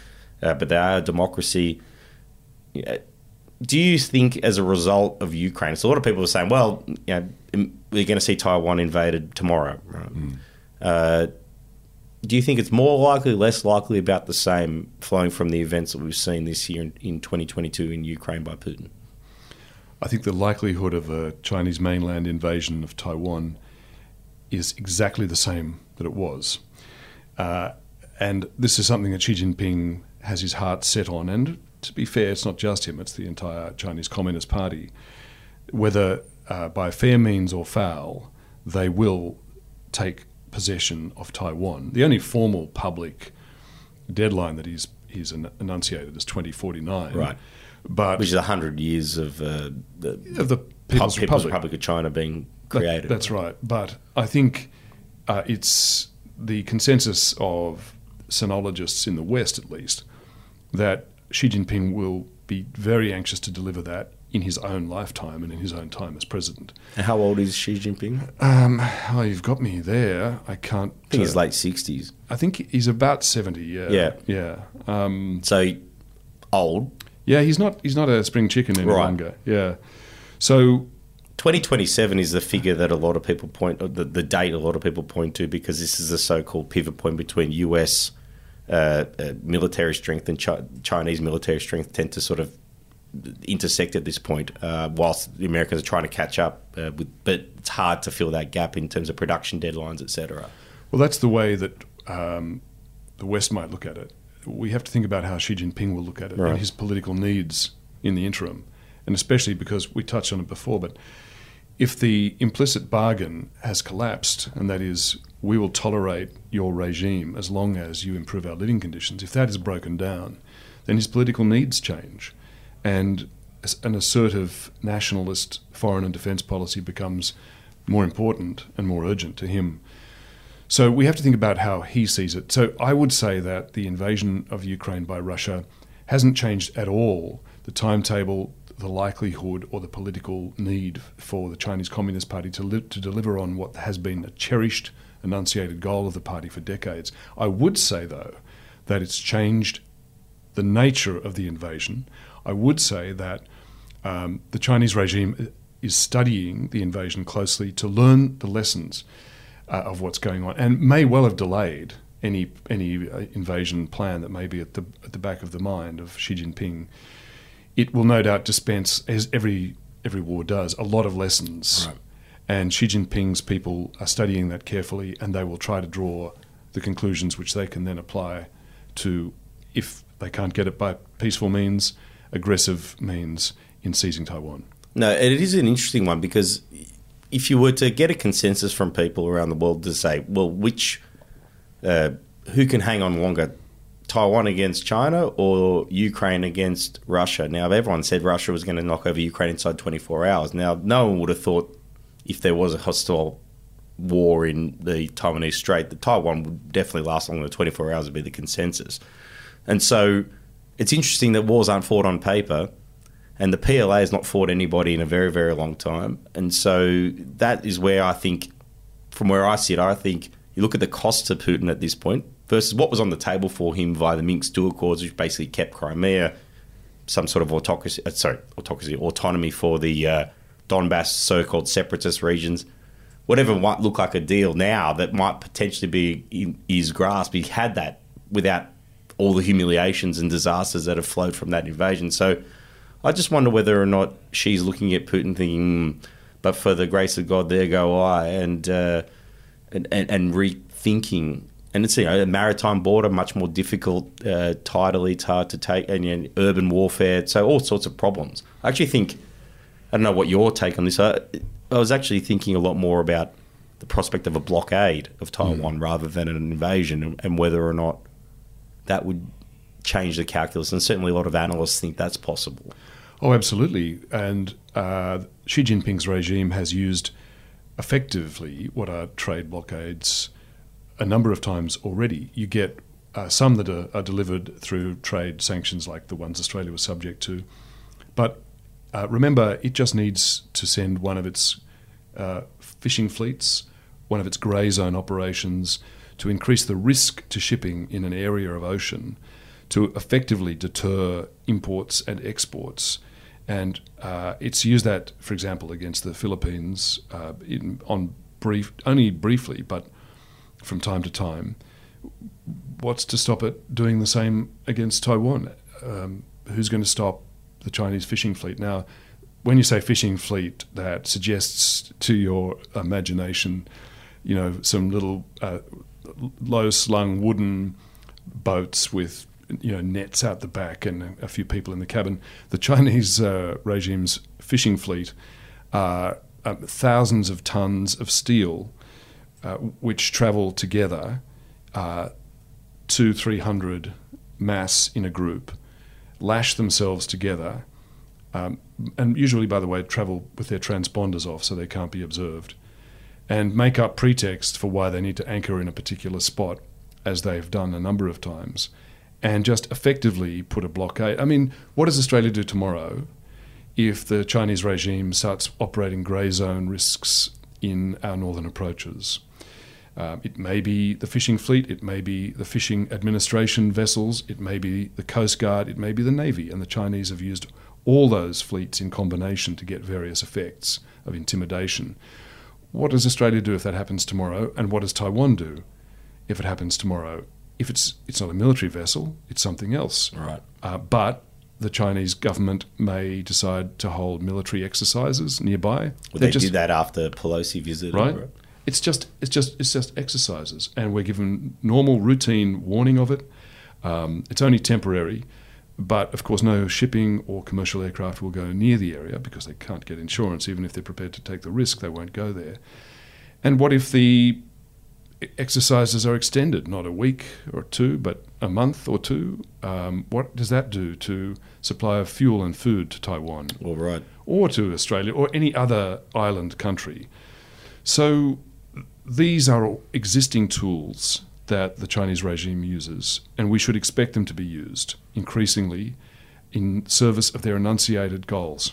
uh, but they are a democracy. Do you think, as a result of Ukraine, so a lot of people are saying, well, you know, we're going to see Taiwan invaded tomorrow. Right? Uh, do you think it's more likely, less likely, about the same flowing from the events that we've seen this year in, in 2022 in Ukraine by Putin? I think the likelihood of a Chinese mainland invasion of Taiwan is exactly the same that it was. Uh, and this is something that Xi Jinping has his heart set on. And to be fair, it's not just him, it's the entire Chinese Communist Party. Whether uh, by fair means or foul, they will take possession of Taiwan. The only formal public deadline that he's, he's enunciated is 2049. Right. But Which is 100 years of uh, the of the People's, People's Republic. Republic of China being That- created. that's right. But I think uh, it's the consensus of sinologists in the West, at least, that Xi Jinping will be very anxious to deliver that in his own lifetime and in his own time as president. And How old is Xi Jinping? Um, oh, you've got me there. I can't. I think uh, he's late 60s. I think he's about seventy. Yeah. Yeah. Yeah. Um, So old. yeah. He's not. He's not a spring chicken any Right. longer. Yeah. So 2027 is the figure that a lot of people point, the, the date a lot of people point to, because this is the so-called pivot point between US uh, uh, military strength and Chi- Chinese military strength tend to sort of intersect at this point, uh, whilst the Americans are trying to catch up. Uh, with, but it's hard to fill that gap in terms of production deadlines, etc. Well, that's the way that um, the West might look at it. We have to think about how Xi Jinping will look at it Right. and his political needs in the interim, and especially because we touched on it before. But if the implicit bargain has collapsed, and that is, we will tolerate your regime as long as you improve our living conditions, if that is broken down, then his political needs change. And an assertive nationalist foreign and defence policy becomes more important and more urgent to him. So we have to think about how he sees it. So I would say that the invasion of Ukraine by Russia hasn't changed at all the timetable, the likelihood, or the political need for the Chinese Communist Party to, li- to deliver on what has been a cherished, enunciated goal of the party for decades. I would say, though, that it's changed the nature of the invasion. I would say that um, the Chinese regime is studying the invasion closely to learn the lessons uh, of what's going on, and may well have delayed any any uh, invasion plan that may be at the at the back of the mind of Xi Jinping. It will no doubt dispense, as every every war does, a lot of lessons. Right. And Xi Jinping's people are studying that carefully, and they will try to draw the conclusions which they can then apply to, if they can't get it by peaceful means, aggressive means in seizing Taiwan. No, it is an interesting one because if you were to get a consensus from people around the world to say, well, which, uh, who can hang on longer, Taiwan against China or Ukraine against Russia? Now, everyone said Russia was going to knock over Ukraine inside 24 hours. Now, no one would have thought if there was a hostile war in the Taiwanese Strait that Taiwan would definitely last longer than 24 hours would be the consensus. And so it's interesting that wars aren't fought on paper and the PLA has not fought anybody in a very, very long time. And so that is where I think, from where I sit, I think you look at the cost to Putin at this point versus what was on the table for him via the Minsk II Accords, which basically kept Crimea, some sort of autocracy, uh, sorry, autocracy, autonomy for the uh, Donbass so-called separatist regions. Whatever might look like a deal now that might potentially be in his grasp, he had that without all the humiliations and disasters that have flowed from that invasion. So I just wonder whether or not Xi's looking at Putin thinking, "Hmm, but for the grace of God, there go I, and uh, and, and, and rethinking. And it's you know, a maritime border, much more difficult uh, tidally, it's hard to take, and you know, urban warfare, so all sorts of problems. I actually think, I don't know what your take on this. I, I was actually thinking a lot more about the prospect of a blockade of Taiwan rather than an invasion, and, and whether or not that would change the calculus. And certainly, a lot of analysts think that's possible. Oh, absolutely. And uh, Xi Jinping's regime has used effectively what are trade blockades a number of times already. You get uh, some that are, are, delivered through trade sanctions like the ones Australia was subject to. But uh, remember, it just needs to send one of its uh, fishing fleets, one of its grey zone operations, to increase the risk to shipping in an area of ocean to effectively deter imports and exports. And uh, it's used that, for example, against the Philippines uh, in, on brief, only briefly, but from time to time. What's to stop it doing the same against Taiwan? Um, who's going to stop the Chinese fishing fleet? Now, when you say fishing fleet, that suggests to your imagination, you know, some little uh, low slung wooden boats with you know nets out the back and a few people in the cabin. The Chinese uh, regime's fishing fleet are uh, thousands of tons of steel, uh, which travel together, uh, two three hundred mass in a group, lash themselves together, um, and usually, by the way, travel with their transponders off so they can't be observed, and make up pretext for why they need to anchor in a particular spot, as they've done a number of times and just effectively put a blockade. I mean, what does Australia do tomorrow if the Chinese regime starts operating grey zone risks in our northern approaches? Um, it may be the fishing fleet, it may be the fishing administration vessels, it may be the Coast Guard, it may be the Navy, and the Chinese have used all those fleets in combination to get various effects of intimidation. What does Australia do if that happens tomorrow, and what does Taiwan do if it happens tomorrow? if it's it's not a military vessel, it's something else. Right. Uh, but the Chinese government may decide to hold military exercises nearby. Well, they just, did that after Pelosi visited. Right. It's just it's just it's just exercises, and we're given normal routine warning of it. Um, it's only temporary, but of course, no shipping or commercial aircraft will go near the area because they can't get insurance. Even if they're prepared to take the risk, they won't go there. And what if the exercises are extended, not a week or two, but a month or two. Um, what does that do to supply of fuel and food to Taiwan? All right. Or to Australia or any other island country? So these are existing tools that the Chinese regime uses, and we should expect them to be used increasingly in service of their enunciated goals.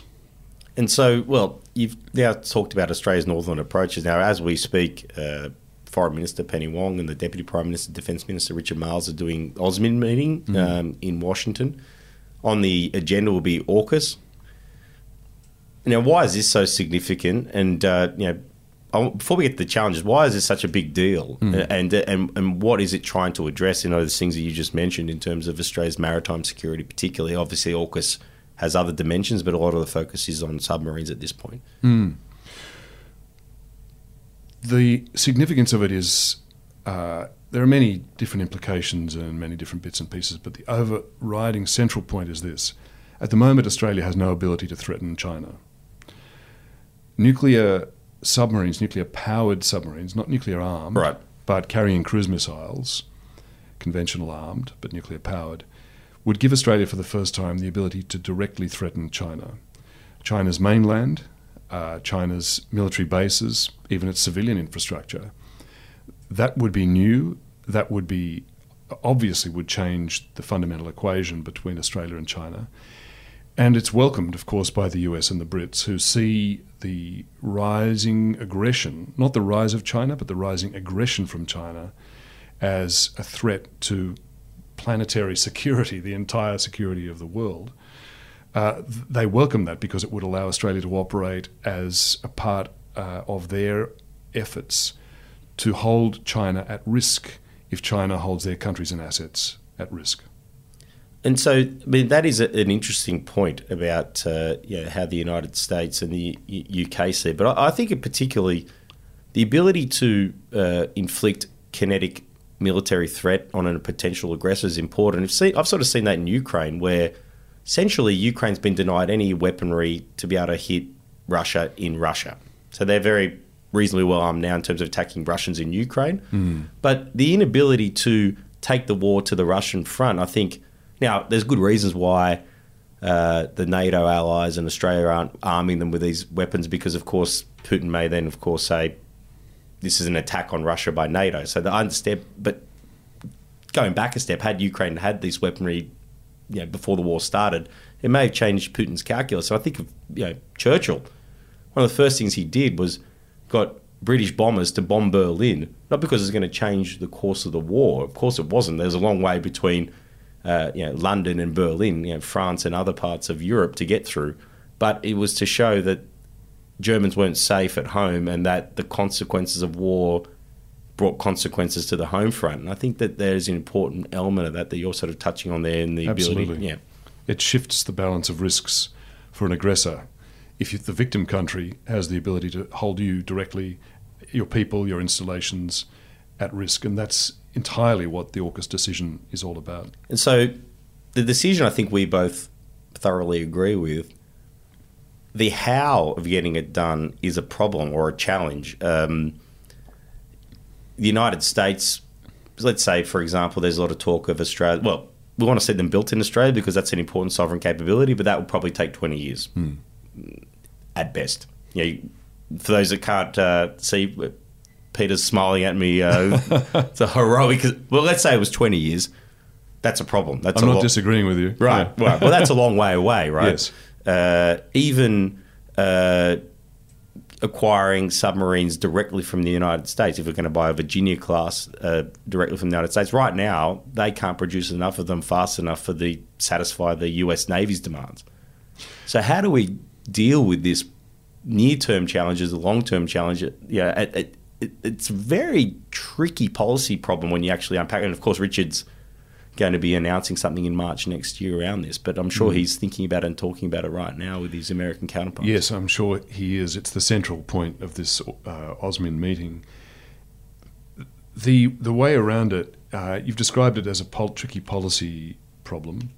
And so, well, you've now talked about Australia's northern approaches. Now, as we speak, uh, Foreign Minister Penny Wong and the Deputy Prime Minister, Defence Minister Richard Marles are doing AUSMIN meeting mm. um, in Washington. On the agenda will be AUKUS. Now, why is this so significant? And uh, you know, before we get to the challenges, why is this such a big deal? Mm. And, and and what is it trying to address? You know, the things that you just mentioned in terms of Australia's maritime security, particularly. Obviously, AUKUS has other dimensions, but a lot of the focus is on submarines at this point. Mm the significance of it is uh, there are many different implications and many different bits and pieces, but the overriding central point is this. At the moment, Australia has no ability to threaten China. Nuclear submarines, nuclear powered submarines, not nuclear armed, right. but carrying cruise missiles, conventional armed but nuclear powered, would give Australia for the first time the ability to directly threaten China. China's mainland, uh, China's military bases, even its civilian infrastructure. That would be new. That would be obviously would change the fundamental equation between Australia and China. And it's welcomed, of course, by the US and the Brits, who see the rising aggression, not the rise of China, but the rising aggression from China, as a threat to planetary security, the entire security of the world. Uh, they welcome that because it would allow Australia to operate as a part uh, of their efforts to hold China at risk if China holds their countries and assets at risk. And so, I mean, that is a, an interesting point about uh, you know, how the United States and the U- UK see. But I, I think, particularly, the ability to uh, inflict kinetic military threat on a potential aggressor is important. I've, seen, I've sort of seen that in Ukraine, where essentially Ukraine's been denied any weaponry to be able to hit Russia in Russia. So they're very reasonably well armed now in terms of attacking Russians in Ukraine. Hmm. But the inability to take the war to the Russian front, I think. Now, there's good reasons why uh, the NATO allies and Australia aren't arming them with these weapons because, of course, Putin may then, of course, say this is an attack on Russia by NATO. So I understand, but going back a step, had Ukraine had this weaponry, you know, before the war started, it may have changed Putin's calculus. So I think of you know Churchill. One of the first things he did was got British bombers to bomb Berlin, not because it's going to change the course of the war. Of course, it wasn't. There's a long way between uh, you know London and Berlin, you know France and other parts of Europe to get through. But it was to show that Germans weren't safe at home and that the consequences of war brought consequences to the home front. And I think that there's an important element of that that you're sort of touching on there in the Absolutely. ability. Yeah. It shifts the balance of risks for an aggressor. If you, the victim country has the ability to hold you directly, your people, your installations, at risk, and that's entirely what the AUKUS decision is all about. And so the decision I think we both thoroughly agree with. The how of getting it done is a problem or a challenge. Um, the United States, let's say, for example, there's a lot of talk of Australia. Well, we want to see them built in Australia because that's an important sovereign capability, but that will probably take 20 years at best. You know, for those that can't uh, see, Peter's smiling at me. Uh, it's a heroic. Well, let's say it was 20 years. That's a problem. That's I'm a not lot- disagreeing with you. Right, Yeah. right. Well, that's a long way away, right? Yes. Uh, even uh, acquiring submarines directly from the United States, if we're going to buy a Virginia class uh, directly from the United States, right now they can't produce enough of them fast enough for the satisfy the U.S. Navy's demands. So how do we deal with this near-term challenges, the long-term challenge? Yeah, it, it, it, it's a very tricky policy problem when you actually unpack it. And of course, Richard's going to be announcing something in March next year around this, but I'm sure Mm. he's thinking about it and talking about it right now with his American counterparts. Yes, I'm sure he is. It's the central point of this uh, AUSMIN meeting. The the way around it, uh, you've described it as a pol- tricky policy problem.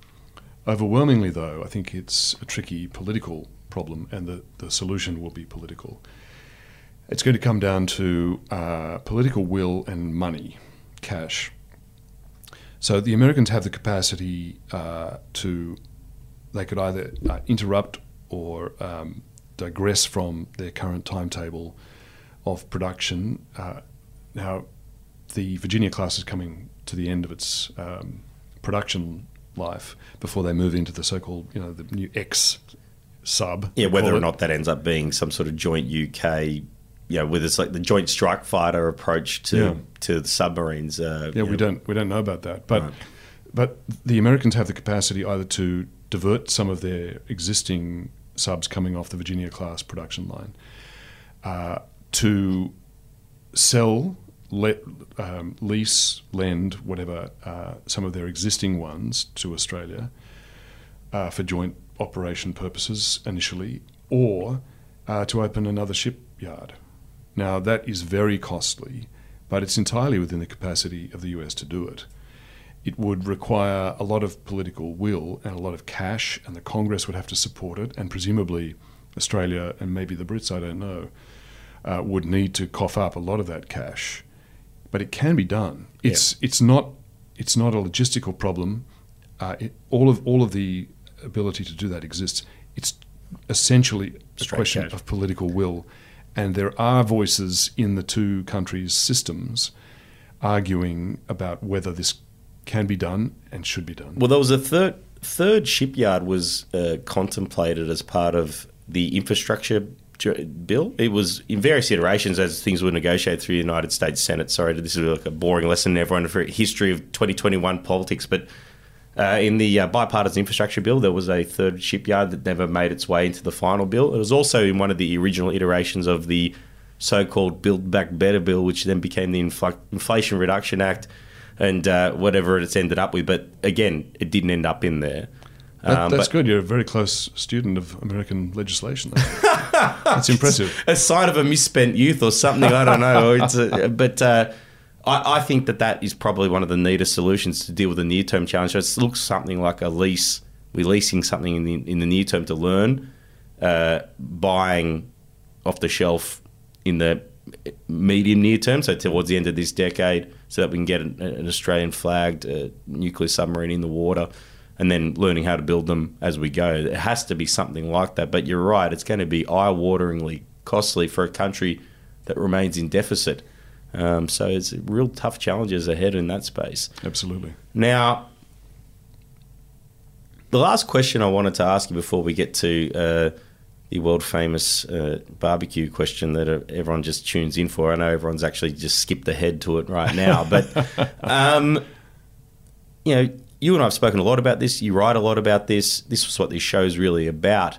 Overwhelmingly, though, I think it's a tricky political problem, and the, the solution will be political. It's going to come down to uh, political will and money, cash. So the Americans have the capacity uh, to they could either uh, interrupt or um, digress from their current timetable of production. Uh, now, the Virginia class is coming to the end of its um, production life before they move into the so-called, you know, the new X sub. Yeah, whether or it. not that ends up being some sort of joint UK, you know, with it's like the joint strike fighter approach to Yeah. to the submarines. Uh, Yeah, we know. don't we don't know about that, but Right. but the Americans have the capacity either to divert some of their existing subs coming off the Virginia class production line, uh, to sell, let, um, lease, lend, whatever, uh, some of their existing ones to Australia uh, for joint operation purposes initially, or uh, to open another shipyard. Now, that is very costly, but it's entirely within the capacity of the US to do it. It would require a lot of political will and a lot of cash, and the Congress would have to support it, and presumably Australia and maybe the Brits, I don't know, uh, would need to cough up a lot of that cash. But it can be done. It's it's not it's not a logistical problem. Uh, it, all of all of the ability to do that exists. It's essentially a Straight question cash. of political will, and there are voices in the two countries' systems arguing about whether this can be done and should be done. Well, there was a third third shipyard was uh, contemplated as part of the infrastructure bill. It was in various iterations as things were negotiated through the United States Senate. Sorry, this is like a boring lesson everyone for history of 2021 politics, but. Uh, in the uh, bipartisan infrastructure bill, there was a third shipyard that never made its way into the final bill. It was also in one of the original iterations of the so-called Build Back Better bill, which then became the Infl- Inflation Reduction Act, and uh, whatever it's ended up with. But again, it didn't end up in there. That, Um, that's good. You're a very close student of American legislation. that's impressive. A sign of a misspent youth or something. I don't know. It's a, but uh, I, I think that that is probably one of the neatest solutions to deal with the near-term challenge. So it looks something like a lease. We're leasing something in the in the near term to learn, uh, buying off the shelf in the medium near term, so towards the end of this decade, so that we can get an, an Australian flagged uh, nuclear submarine in the water, and then learning how to build them as we go. It has to be something like that. But you're right; it's going to be eye-wateringly costly for a country that remains in deficit. Um, so it's real tough challenges ahead in that space. Absolutely. Now, the last question I wanted to ask you before we get to uh, the world famous uh, barbecue question that everyone just tunes in for. I know everyone's actually just skipped ahead to it right now, but um, you know, you and I have spoken a lot about this. You write a lot about this. This is what this show is really about: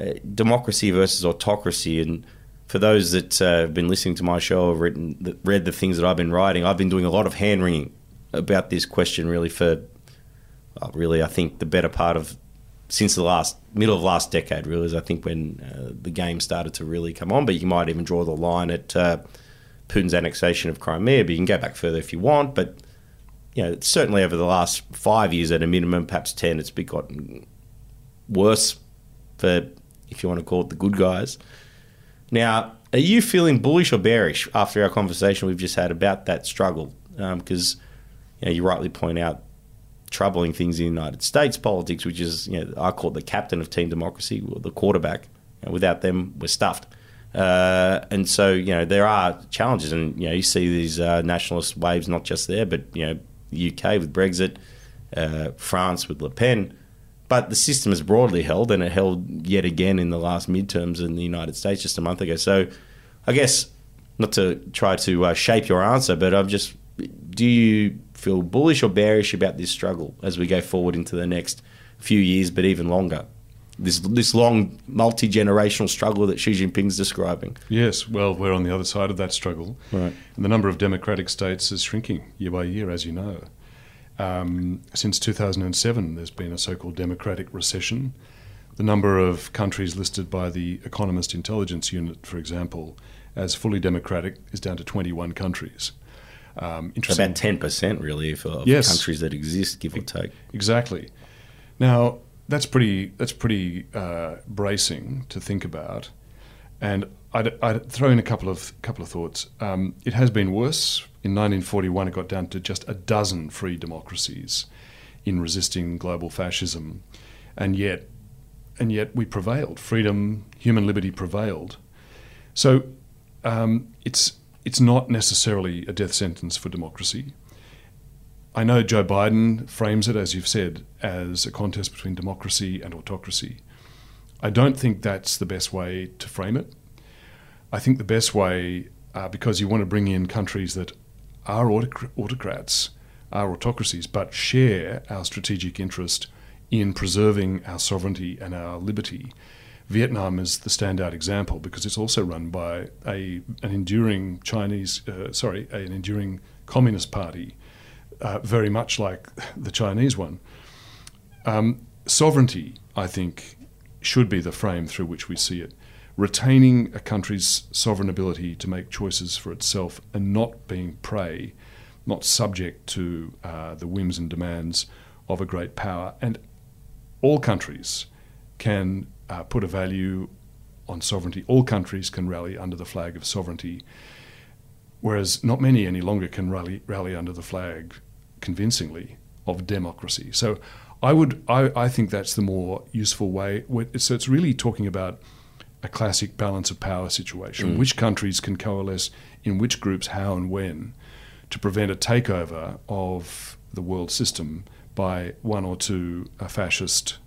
uh, democracy versus autocracy. And for those that uh, have been listening to my show, have written, read the things that I've been writing. I've been doing a lot of hand wringing about this question, really for uh, really, I think the better part of since the last middle of last decade, really, is I think when uh, the game started to really come on. But you might even draw the line at uh, Putin's annexation of Crimea. But you can go back further if you want. But you know, certainly over the last five years, at a minimum, perhaps ten, it's gotten worse for if you want to call it the good guys. Now, are you feeling bullish or bearish after our conversation we've just had about that struggle? Because um, you, know, you rightly point out troubling things in United States politics, which is, you know, I call it the captain of team democracy, or the quarterback. You know, without them, we're stuffed. Uh, and so, you know, there are challenges, and you know, you see these uh, nationalist waves not just there, but you know, UK with Brexit, uh, France with Le Pen. But the system is broadly held, and it held yet again in the last midterms in the United States just a month ago. So, I guess not to try to uh, shape your answer, but I'm just, do you feel bullish or bearish about this struggle as we go forward into the next few years, but even longer? This this long multi generational struggle that Xi Jinping's describing. Yes, well, we're on the other side of that struggle, right. and the number of democratic states is shrinking year by year, as you know. Um, since 2007, there's been a so-called democratic recession. The number of countries listed by the Economist Intelligence Unit, for example, as fully democratic is down to 21 countries. Um, About ten percent, really, for yes. countries that exist, give or take. Exactly. Now that's pretty that's pretty uh, bracing to think about, and I'd, I'd, throw in a couple of couple of thoughts. Um, it has been worse. In 1941, it got down to just a dozen free democracies in resisting global fascism, and yet and yet we prevailed. Freedom, human liberty prevailed. So um, it's it's not necessarily a death sentence for democracy. I know Joe Biden frames it, as you've said, as a contest between democracy and autocracy. I don't think that's the best way to frame it. I think the best way, uh, because you want to bring in countries that are autoc- autocrats, are autocracies, but share our strategic interest in preserving our sovereignty and our liberty, Vietnam is the standout example because it's also run by a an enduring Chinese, uh, sorry, an enduring communist party, uh, very much like the Chinese one. Um, sovereignty, I think, should be the frame through which we see it. Retaining a country's sovereign ability to make choices for itself and not being prey, not subject to uh, the whims and demands of a great power. And all countries can uh, put a value on sovereignty. All countries can rally under the flag of sovereignty, whereas not many any longer can rally, rally under the flag convincingly of democracy. So I would I, I think that's the more useful way. So it's really talking about a classic balance of power situation. Mm. Which countries can coalesce in which groups, how and when, to prevent a takeover of the world system by one or two fascist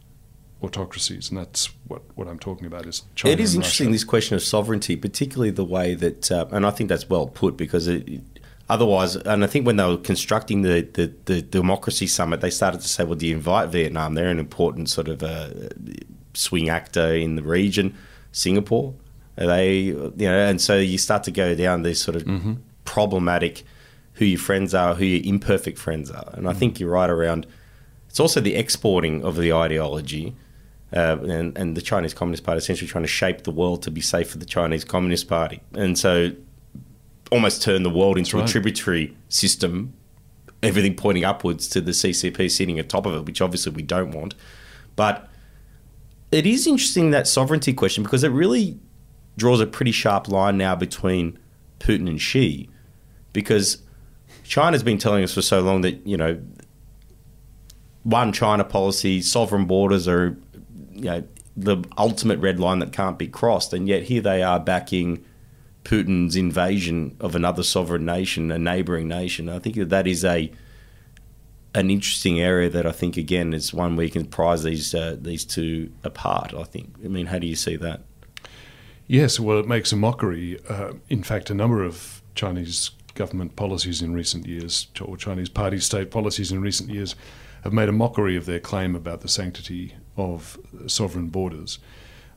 autocracies, and that's what, what I'm talking about is China. It is interesting Russia. this question of sovereignty, particularly the way that, uh, and I think that's well put because it, otherwise, and I think when they were constructing the, the, the, democracy summit, they started to say, well, do you invite Vietnam? They're an important sort of uh, swing actor in the region. Singapore, they, you know, and so you start to go down these sort of mm-hmm. problematic who your friends are, who your imperfect friends are, and I mm-hmm. think you're right around. It's also the exporting of the ideology uh, and, and the Chinese Communist Party essentially trying to shape the world to be safe for the Chinese Communist Party. And so almost turn the world into right. a tributary system, everything pointing upwards to the CCP sitting atop of it, which obviously we don't want. But it is interesting that sovereignty question because it really draws a pretty sharp line now between Putin and Xi, because China's been telling us for so long that you know one China policy, sovereign borders are you know the ultimate red line that can't be crossed, and yet here they are backing Putin's invasion of another sovereign nation, a neighbouring nation. I think that that is a an interesting area that I think again is one we can prize these uh, these two apart. I think. I mean, how do you see that? Yes, well, it makes a mockery. Uh, in fact, a number of Chinese government policies in recent years, or Chinese party state policies in recent years, have made a mockery of their claim about the sanctity of sovereign borders.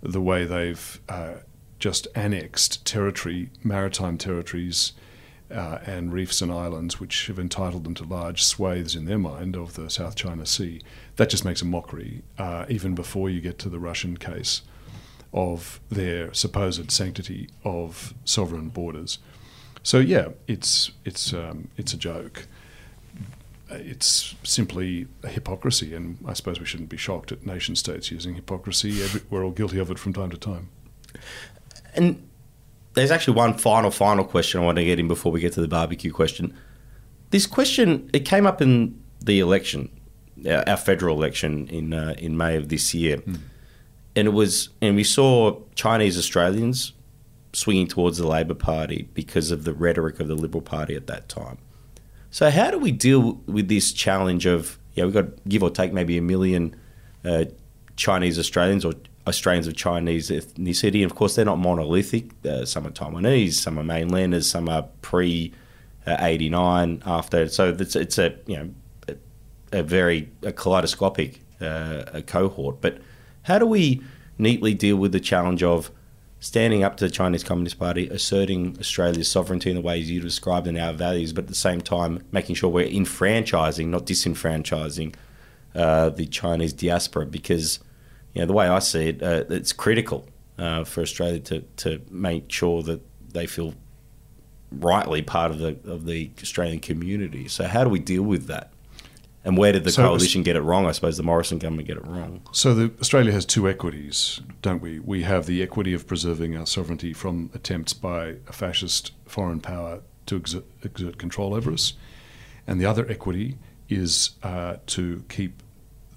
The way they've uh, just annexed territory, maritime territories, uh, and reefs and islands, which have entitled them to large swathes in their mind of the South China Sea. That just makes a mockery, uh, even before you get to the Russian case of their supposed sanctity of sovereign borders. So yeah, it's it's um, it's a joke. It's simply a hypocrisy, and I suppose we shouldn't be shocked at nation states using hypocrisy. We're all guilty of it from time to time. And there's actually one final, final question I want to get in before we get to the barbecue question. This question it came up in the election, our federal election in uh, in May of this year, mm. and it was and we saw Chinese Australians swinging towards the Labor Party because of the rhetoric of the Liberal Party at that time. So how do we deal with this challenge of yeah we've got give or take maybe a million uh, Chinese Australians or Australians of Chinese ethnicity. And of course, they're not monolithic. Uh, some are Taiwanese, some are mainlanders, some are pre uh, 89 after. So it's, it's a, you know, a, a very a kaleidoscopic uh, a cohort. But how do we neatly deal with the challenge of standing up to the Chinese Communist Party, asserting Australia's sovereignty in the ways you described and our values, but at the same time making sure we're enfranchising, not disenfranchising, uh, the Chinese diaspora because you know, the way I see it, uh, it's critical uh, for Australia to, to make sure that they feel rightly part of the of the Australian community. So how do we deal with that? And where did the so coalition get it wrong? I suppose the Morrison government get it wrong. So the, Australia has two equities, don't we? We have the equity of preserving our sovereignty from attempts by a fascist foreign power to exert, exert control over us, and the other equity is uh, to keep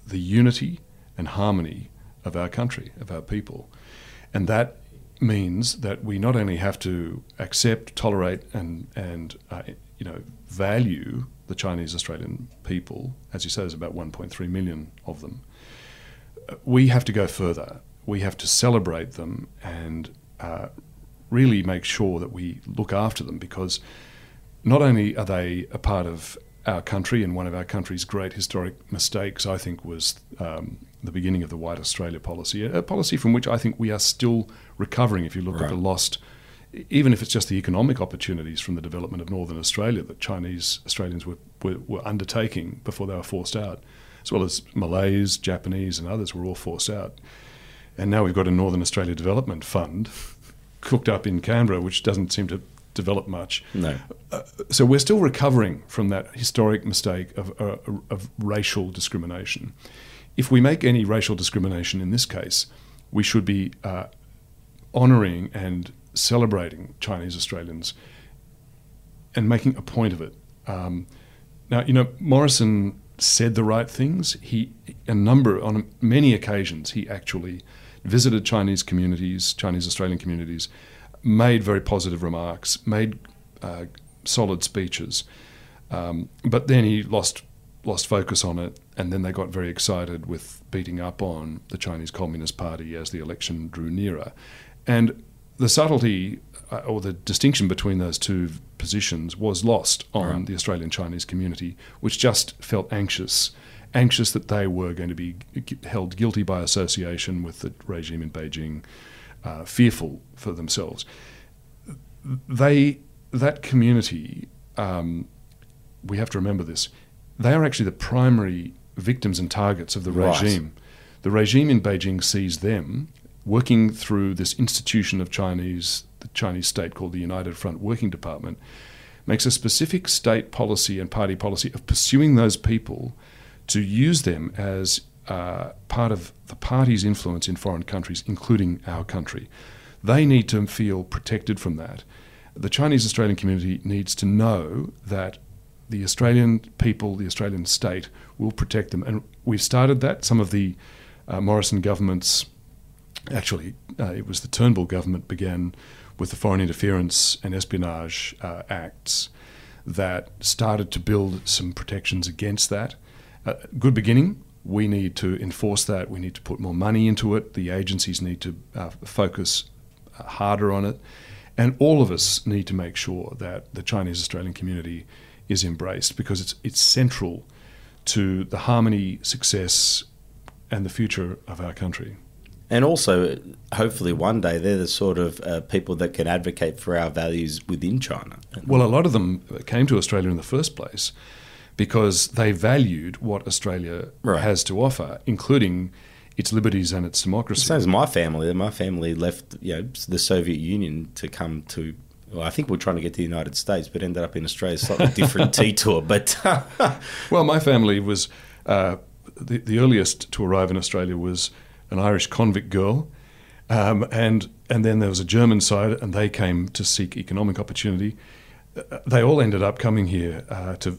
the unity and harmony of our country, of our people. And that means that we not only have to accept, tolerate, and, and uh, you know, value the Chinese Australian people, as you say, there's about 1.3 million of them. We have to go further. We have to celebrate them and uh, really make sure that we look after them because not only are they a part of our country and one of our country's great historic mistakes, I think, was um, the beginning of the White Australia policy, a policy from which I think we are still recovering. If you look right. at the lost, even if it's just the economic opportunities from the development of Northern Australia that Chinese Australians were, were, were undertaking before they were forced out, as well as Malays, Japanese, and others were all forced out. And now we've got a Northern Australia Development Fund cooked up in Canberra, which doesn't seem to develop much. No. Uh, so we're still recovering from that historic mistake of, uh, of racial discrimination if we make any racial discrimination in this case, we should be uh, honouring and celebrating Chinese Australians and making a point of it. Um, now, you know, Morrison said the right things. He, a number, on many occasions, he actually visited Chinese communities, Chinese Australian communities, made very positive remarks, made uh, solid speeches. Um, but then he lost lost focus on it, and then they got very excited with beating up on the Chinese Communist Party as the election drew nearer. And the subtlety uh, or the distinction between those two positions was lost on right. the Australian Chinese community, which just felt anxious. Anxious that they were going to be held guilty by association with the regime in Beijing, uh, fearful for themselves. They, that community, um, we have to remember this, they are actually the primary victims and targets of the right. regime. The regime in Beijing sees them working through this institution of Chinese, the Chinese state called the United Front Working Department, makes a specific state policy and party policy of pursuing those people to use them as uh, part of the party's influence in foreign countries, including our country. They need to feel protected from that. the Chinese Australian community needs to know that the Australian people, the Australian state, will protect them. And we've started that. Some of the uh, Morrison governments, actually, uh, it was the Turnbull government, began with the Foreign Interference and Espionage uh, Acts that started to build some protections against that. Uh, good beginning. We need to enforce that. We need to put more money into it. The agencies need to uh, focus uh, harder on it. And all of us need to make sure that the Chinese Australian community is embraced because it's, it's central to the harmony, success, and the future of our country. And also, hopefully, one day they're the sort of uh, people that can advocate for our values within China. Well, a lot of them came to Australia in the first place because they valued what Australia Right. has to offer, including its liberties and its democracy. Same as my family. My family left, you know, the Soviet Union to come to. Well, I think we're trying to get to the United States, but ended up in Australia. Slightly different detour, but Well, my family was uh, the, the earliest to arrive in Australia was an Irish convict girl, um, and and then there was a German side, and they came to seek economic opportunity. Uh, they all ended up coming here uh, to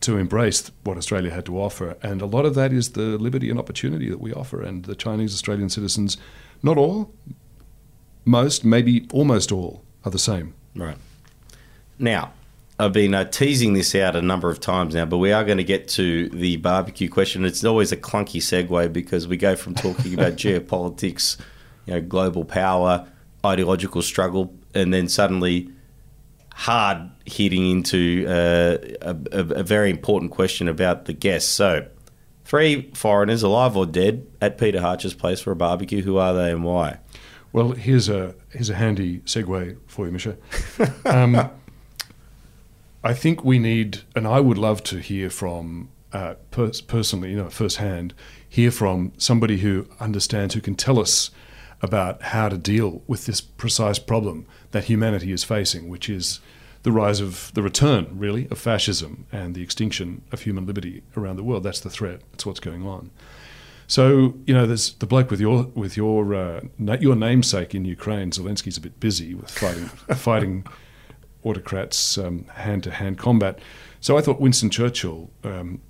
to embrace what Australia had to offer, and a lot of that is the liberty and opportunity that we offer. And the Chinese Australian citizens, not all, most, maybe almost all, are the same. Right. Now, I've been uh, teasing this out a number of times now, but we are going to get to the barbecue question. It's always a clunky segue because we go from talking about geopolitics, you know, global power, ideological struggle, and then suddenly hard hitting into uh, a, a, very important question about the guests. So, three foreigners, alive or dead, at Peter Hartcher's place for a barbecue. Who are they and why? Well, here's a here's a handy segue for you, Misha. Um, I think we need, and I would love to hear from uh, pers- personally, you know, firsthand, hear from somebody who understands, who can tell us about how to deal with this precise problem that humanity is facing, which is the rise of the return, really, of fascism and the extinction of human liberty around the world. That's the threat. That's what's going on. So you know, there's the bloke with your with your uh, na- your namesake in Ukraine. Zelensky's a bit busy with fighting fighting autocrats hand to hand combat. So I thought Winston Churchill um,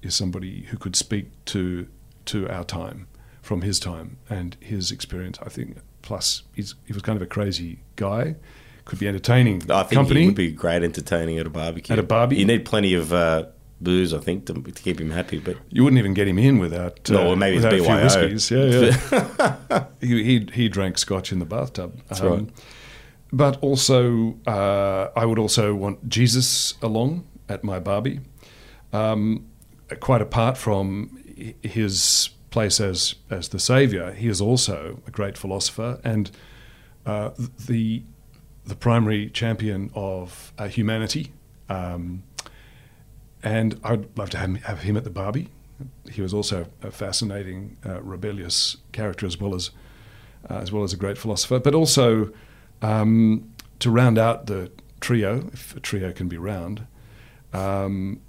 is somebody who could speak to to our time from his time and his experience. I think. Plus, he's, he was kind of a crazy guy. Could be entertaining. I think company. he would be great entertaining at a barbecue. At a barbie? you need plenty of uh, booze, I think, to, to keep him happy. But You wouldn't even get him in without uh, No, well, maybe it's without a few BYO. whiskies. Yeah, yeah. he, he he drank scotch in the bathtub. That's right. But also, uh, I would also want Jesus along at my barbie. Um, quite apart from his place as as the savior, he is also a great philosopher and uh, the the primary champion of uh, humanity. Um, and I'd love to have, have him at the Barbie. He was also a fascinating, uh, rebellious character as well as uh, as well as a great philosopher. But also um, to round out the trio, if a trio can be round, um,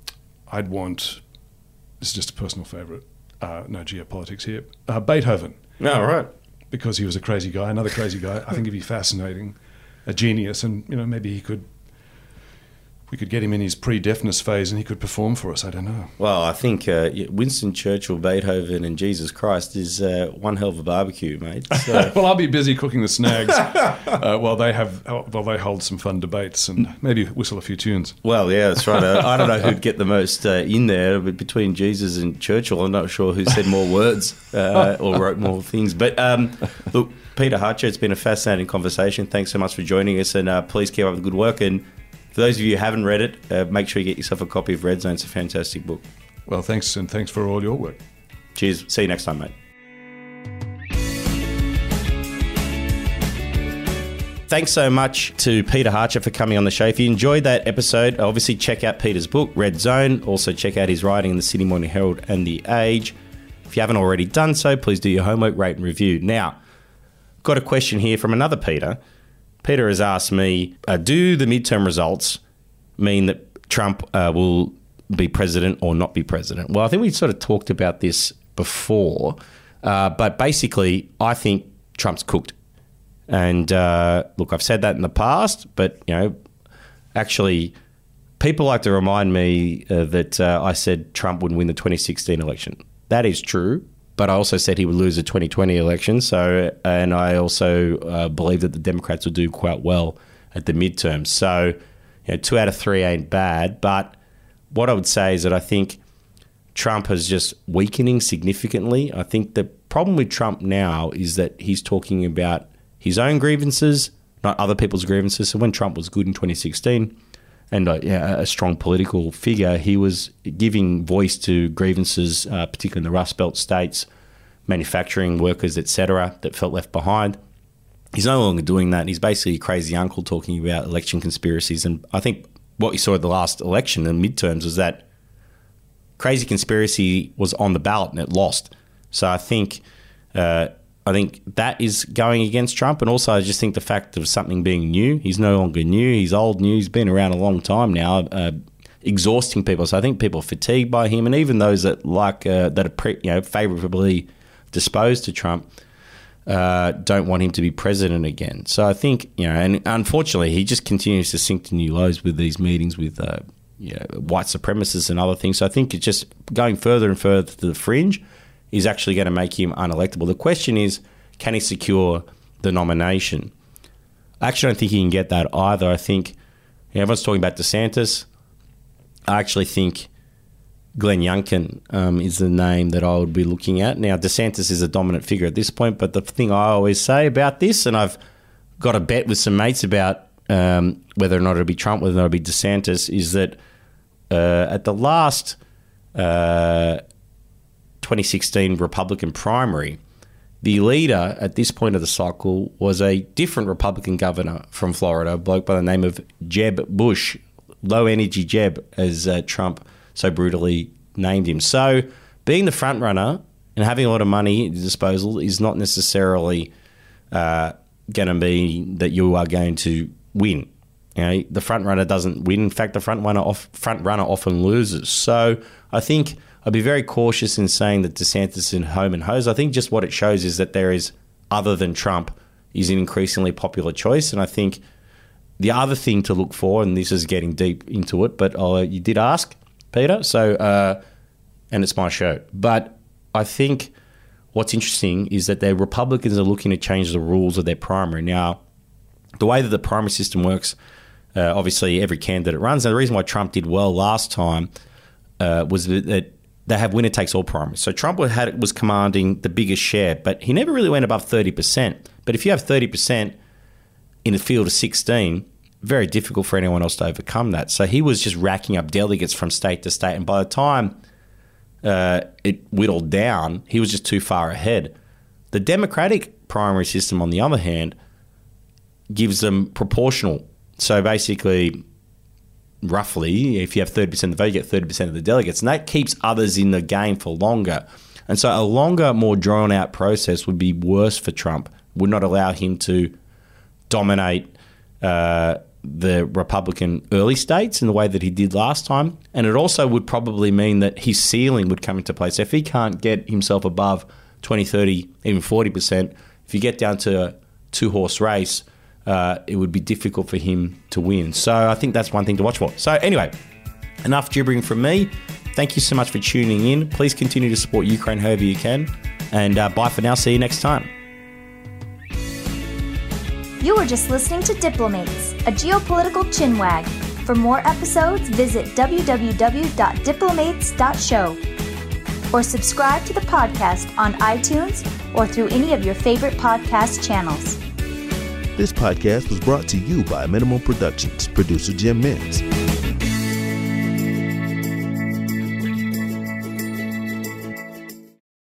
I'd want. This is just a personal favourite. Uh, no geopolitics here. Uh, Beethoven no, right. because he was a crazy guy, another crazy guy. I think he'd be fascinating, a genius, and you know maybe he could. We could get him in his pre-deafness phase, and he could perform for us. I don't know. Well, I think uh, Winston Churchill, Beethoven, and Jesus Christ is uh, one hell of a barbecue, mate. So, well, I'll be busy cooking the snags uh, while they have while they hold some fun debates and maybe whistle a few tunes. well, yeah, that's right. Uh, I don't know who'd get the most uh, in there, but between Jesus and Churchill, I'm not sure who said more words uh, or wrote more things. But um, look, Peter Hartcher, it's been a fascinating conversation. Thanks so much for joining us, and uh, please keep up the good work. And for those of you who haven't read it, uh, make sure you get yourself a copy of Red Zone. It's a fantastic book. Well, thanks and thanks for all your work. Cheers. See you next time, mate. Thanks so much to Peter Hartcher for coming on the show. If you enjoyed that episode, obviously check out Peter's book, Red Zone. Also, check out his writing in the Sydney Morning Herald and The Age. If you haven't already done so, please do your homework, rate, and review. Now, got a question here from another Peter. Peter has asked me uh, Do the midterm results mean that Trump uh, will be president or not be president? Well, I think we sort of talked about this before, uh, but basically, I think Trump's cooked. And uh, look, I've said that in the past, but you know, actually, people like to remind me uh, that uh, I said Trump would win the 2016 election. That is true, but I also said he would lose the 2020 election. So, and I also uh, believe that the Democrats would do quite well at the midterms. So, you know, two out of three ain't bad. But what I would say is that I think Trump is just weakening significantly. I think the problem with Trump now is that he's talking about his own grievances, not other people's grievances. So when Trump was good in 2016 and uh, a strong political figure, he was giving voice to grievances, uh, particularly in the Rust Belt states, manufacturing workers, etc., that felt left behind. He's no longer doing that. He's basically a crazy uncle talking about election conspiracies. And I think what you saw at the last election, and midterms, was that crazy conspiracy was on the ballot and it lost. So I think uh, I think that is going against Trump, and also I just think the fact of something being new. He's no longer new. He's old new. He's been around a long time now, uh, exhausting people. So I think people are fatigued by him, and even those that like uh, that are pre, you know favorably disposed to Trump. Uh, don't want him to be president again. So I think, you know, and unfortunately, he just continues to sink to new lows with these meetings with uh, you know, white supremacists and other things. So I think it's just going further and further to the fringe is actually going to make him unelectable. The question is, can he secure the nomination? I actually don't think he can get that either. I think you know, everyone's talking about DeSantis. I actually think Glenn Youngkin um, is the name that I would be looking at. Now, DeSantis is a dominant figure at this point, but the thing I always say about this, and I've got a bet with some mates about um, whether or not it'll be Trump, whether or not it'll be DeSantis, is that uh, at the last uh, 2016 Republican primary, the leader at this point of the cycle was a different Republican governor from Florida, a bloke by the name of Jeb Bush, low energy Jeb, as uh, Trump so brutally named him. So, being the front runner and having a lot of money at your disposal is not necessarily uh, going to be that you are going to win. You know, the front runner doesn't win. In fact, the front runner off, front runner often loses. So, I think I'd be very cautious in saying that DeSantis is home and hose. I think just what it shows is that there is, other than Trump, is an increasingly popular choice. And I think the other thing to look for, and this is getting deep into it, but uh, you did ask, Peter, so, uh, and it's my show. But I think what's interesting is that the Republicans are looking to change the rules of their primary. Now, the way that the primary system works, uh, obviously every candidate runs. And the reason why Trump did well last time uh, was that they have winner takes all primaries. So Trump had was commanding the biggest share, but he never really went above thirty percent. But if you have thirty percent in a field of sixteen, very difficult for anyone else to overcome that. So he was just racking up delegates from state to state, and by the time uh, it whittled down, he was just too far ahead. The Democratic primary system, on the other hand, gives them proportional. So basically, roughly, if you have 30% of the vote, you get 30% of the delegates. And that keeps others in the game for longer. And so a longer, more drawn out process would be worse for Trump, would not allow him to dominate uh, the Republican early states in the way that he did last time. And it also would probably mean that his ceiling would come into play. So if he can't get himself above 20, 30, even 40%, if you get down to a two horse race, uh, it would be difficult for him to win. So I think that's one thing to watch for. So, anyway, enough gibbering from me. Thank you so much for tuning in. Please continue to support Ukraine however you can. And uh, bye for now. See you next time. You were just listening to Diplomates, a geopolitical chinwag. For more episodes, visit www.diplomates.show or subscribe to the podcast on iTunes or through any of your favorite podcast channels. This podcast was brought to you by Minimal Productions, producer Jim Mintz.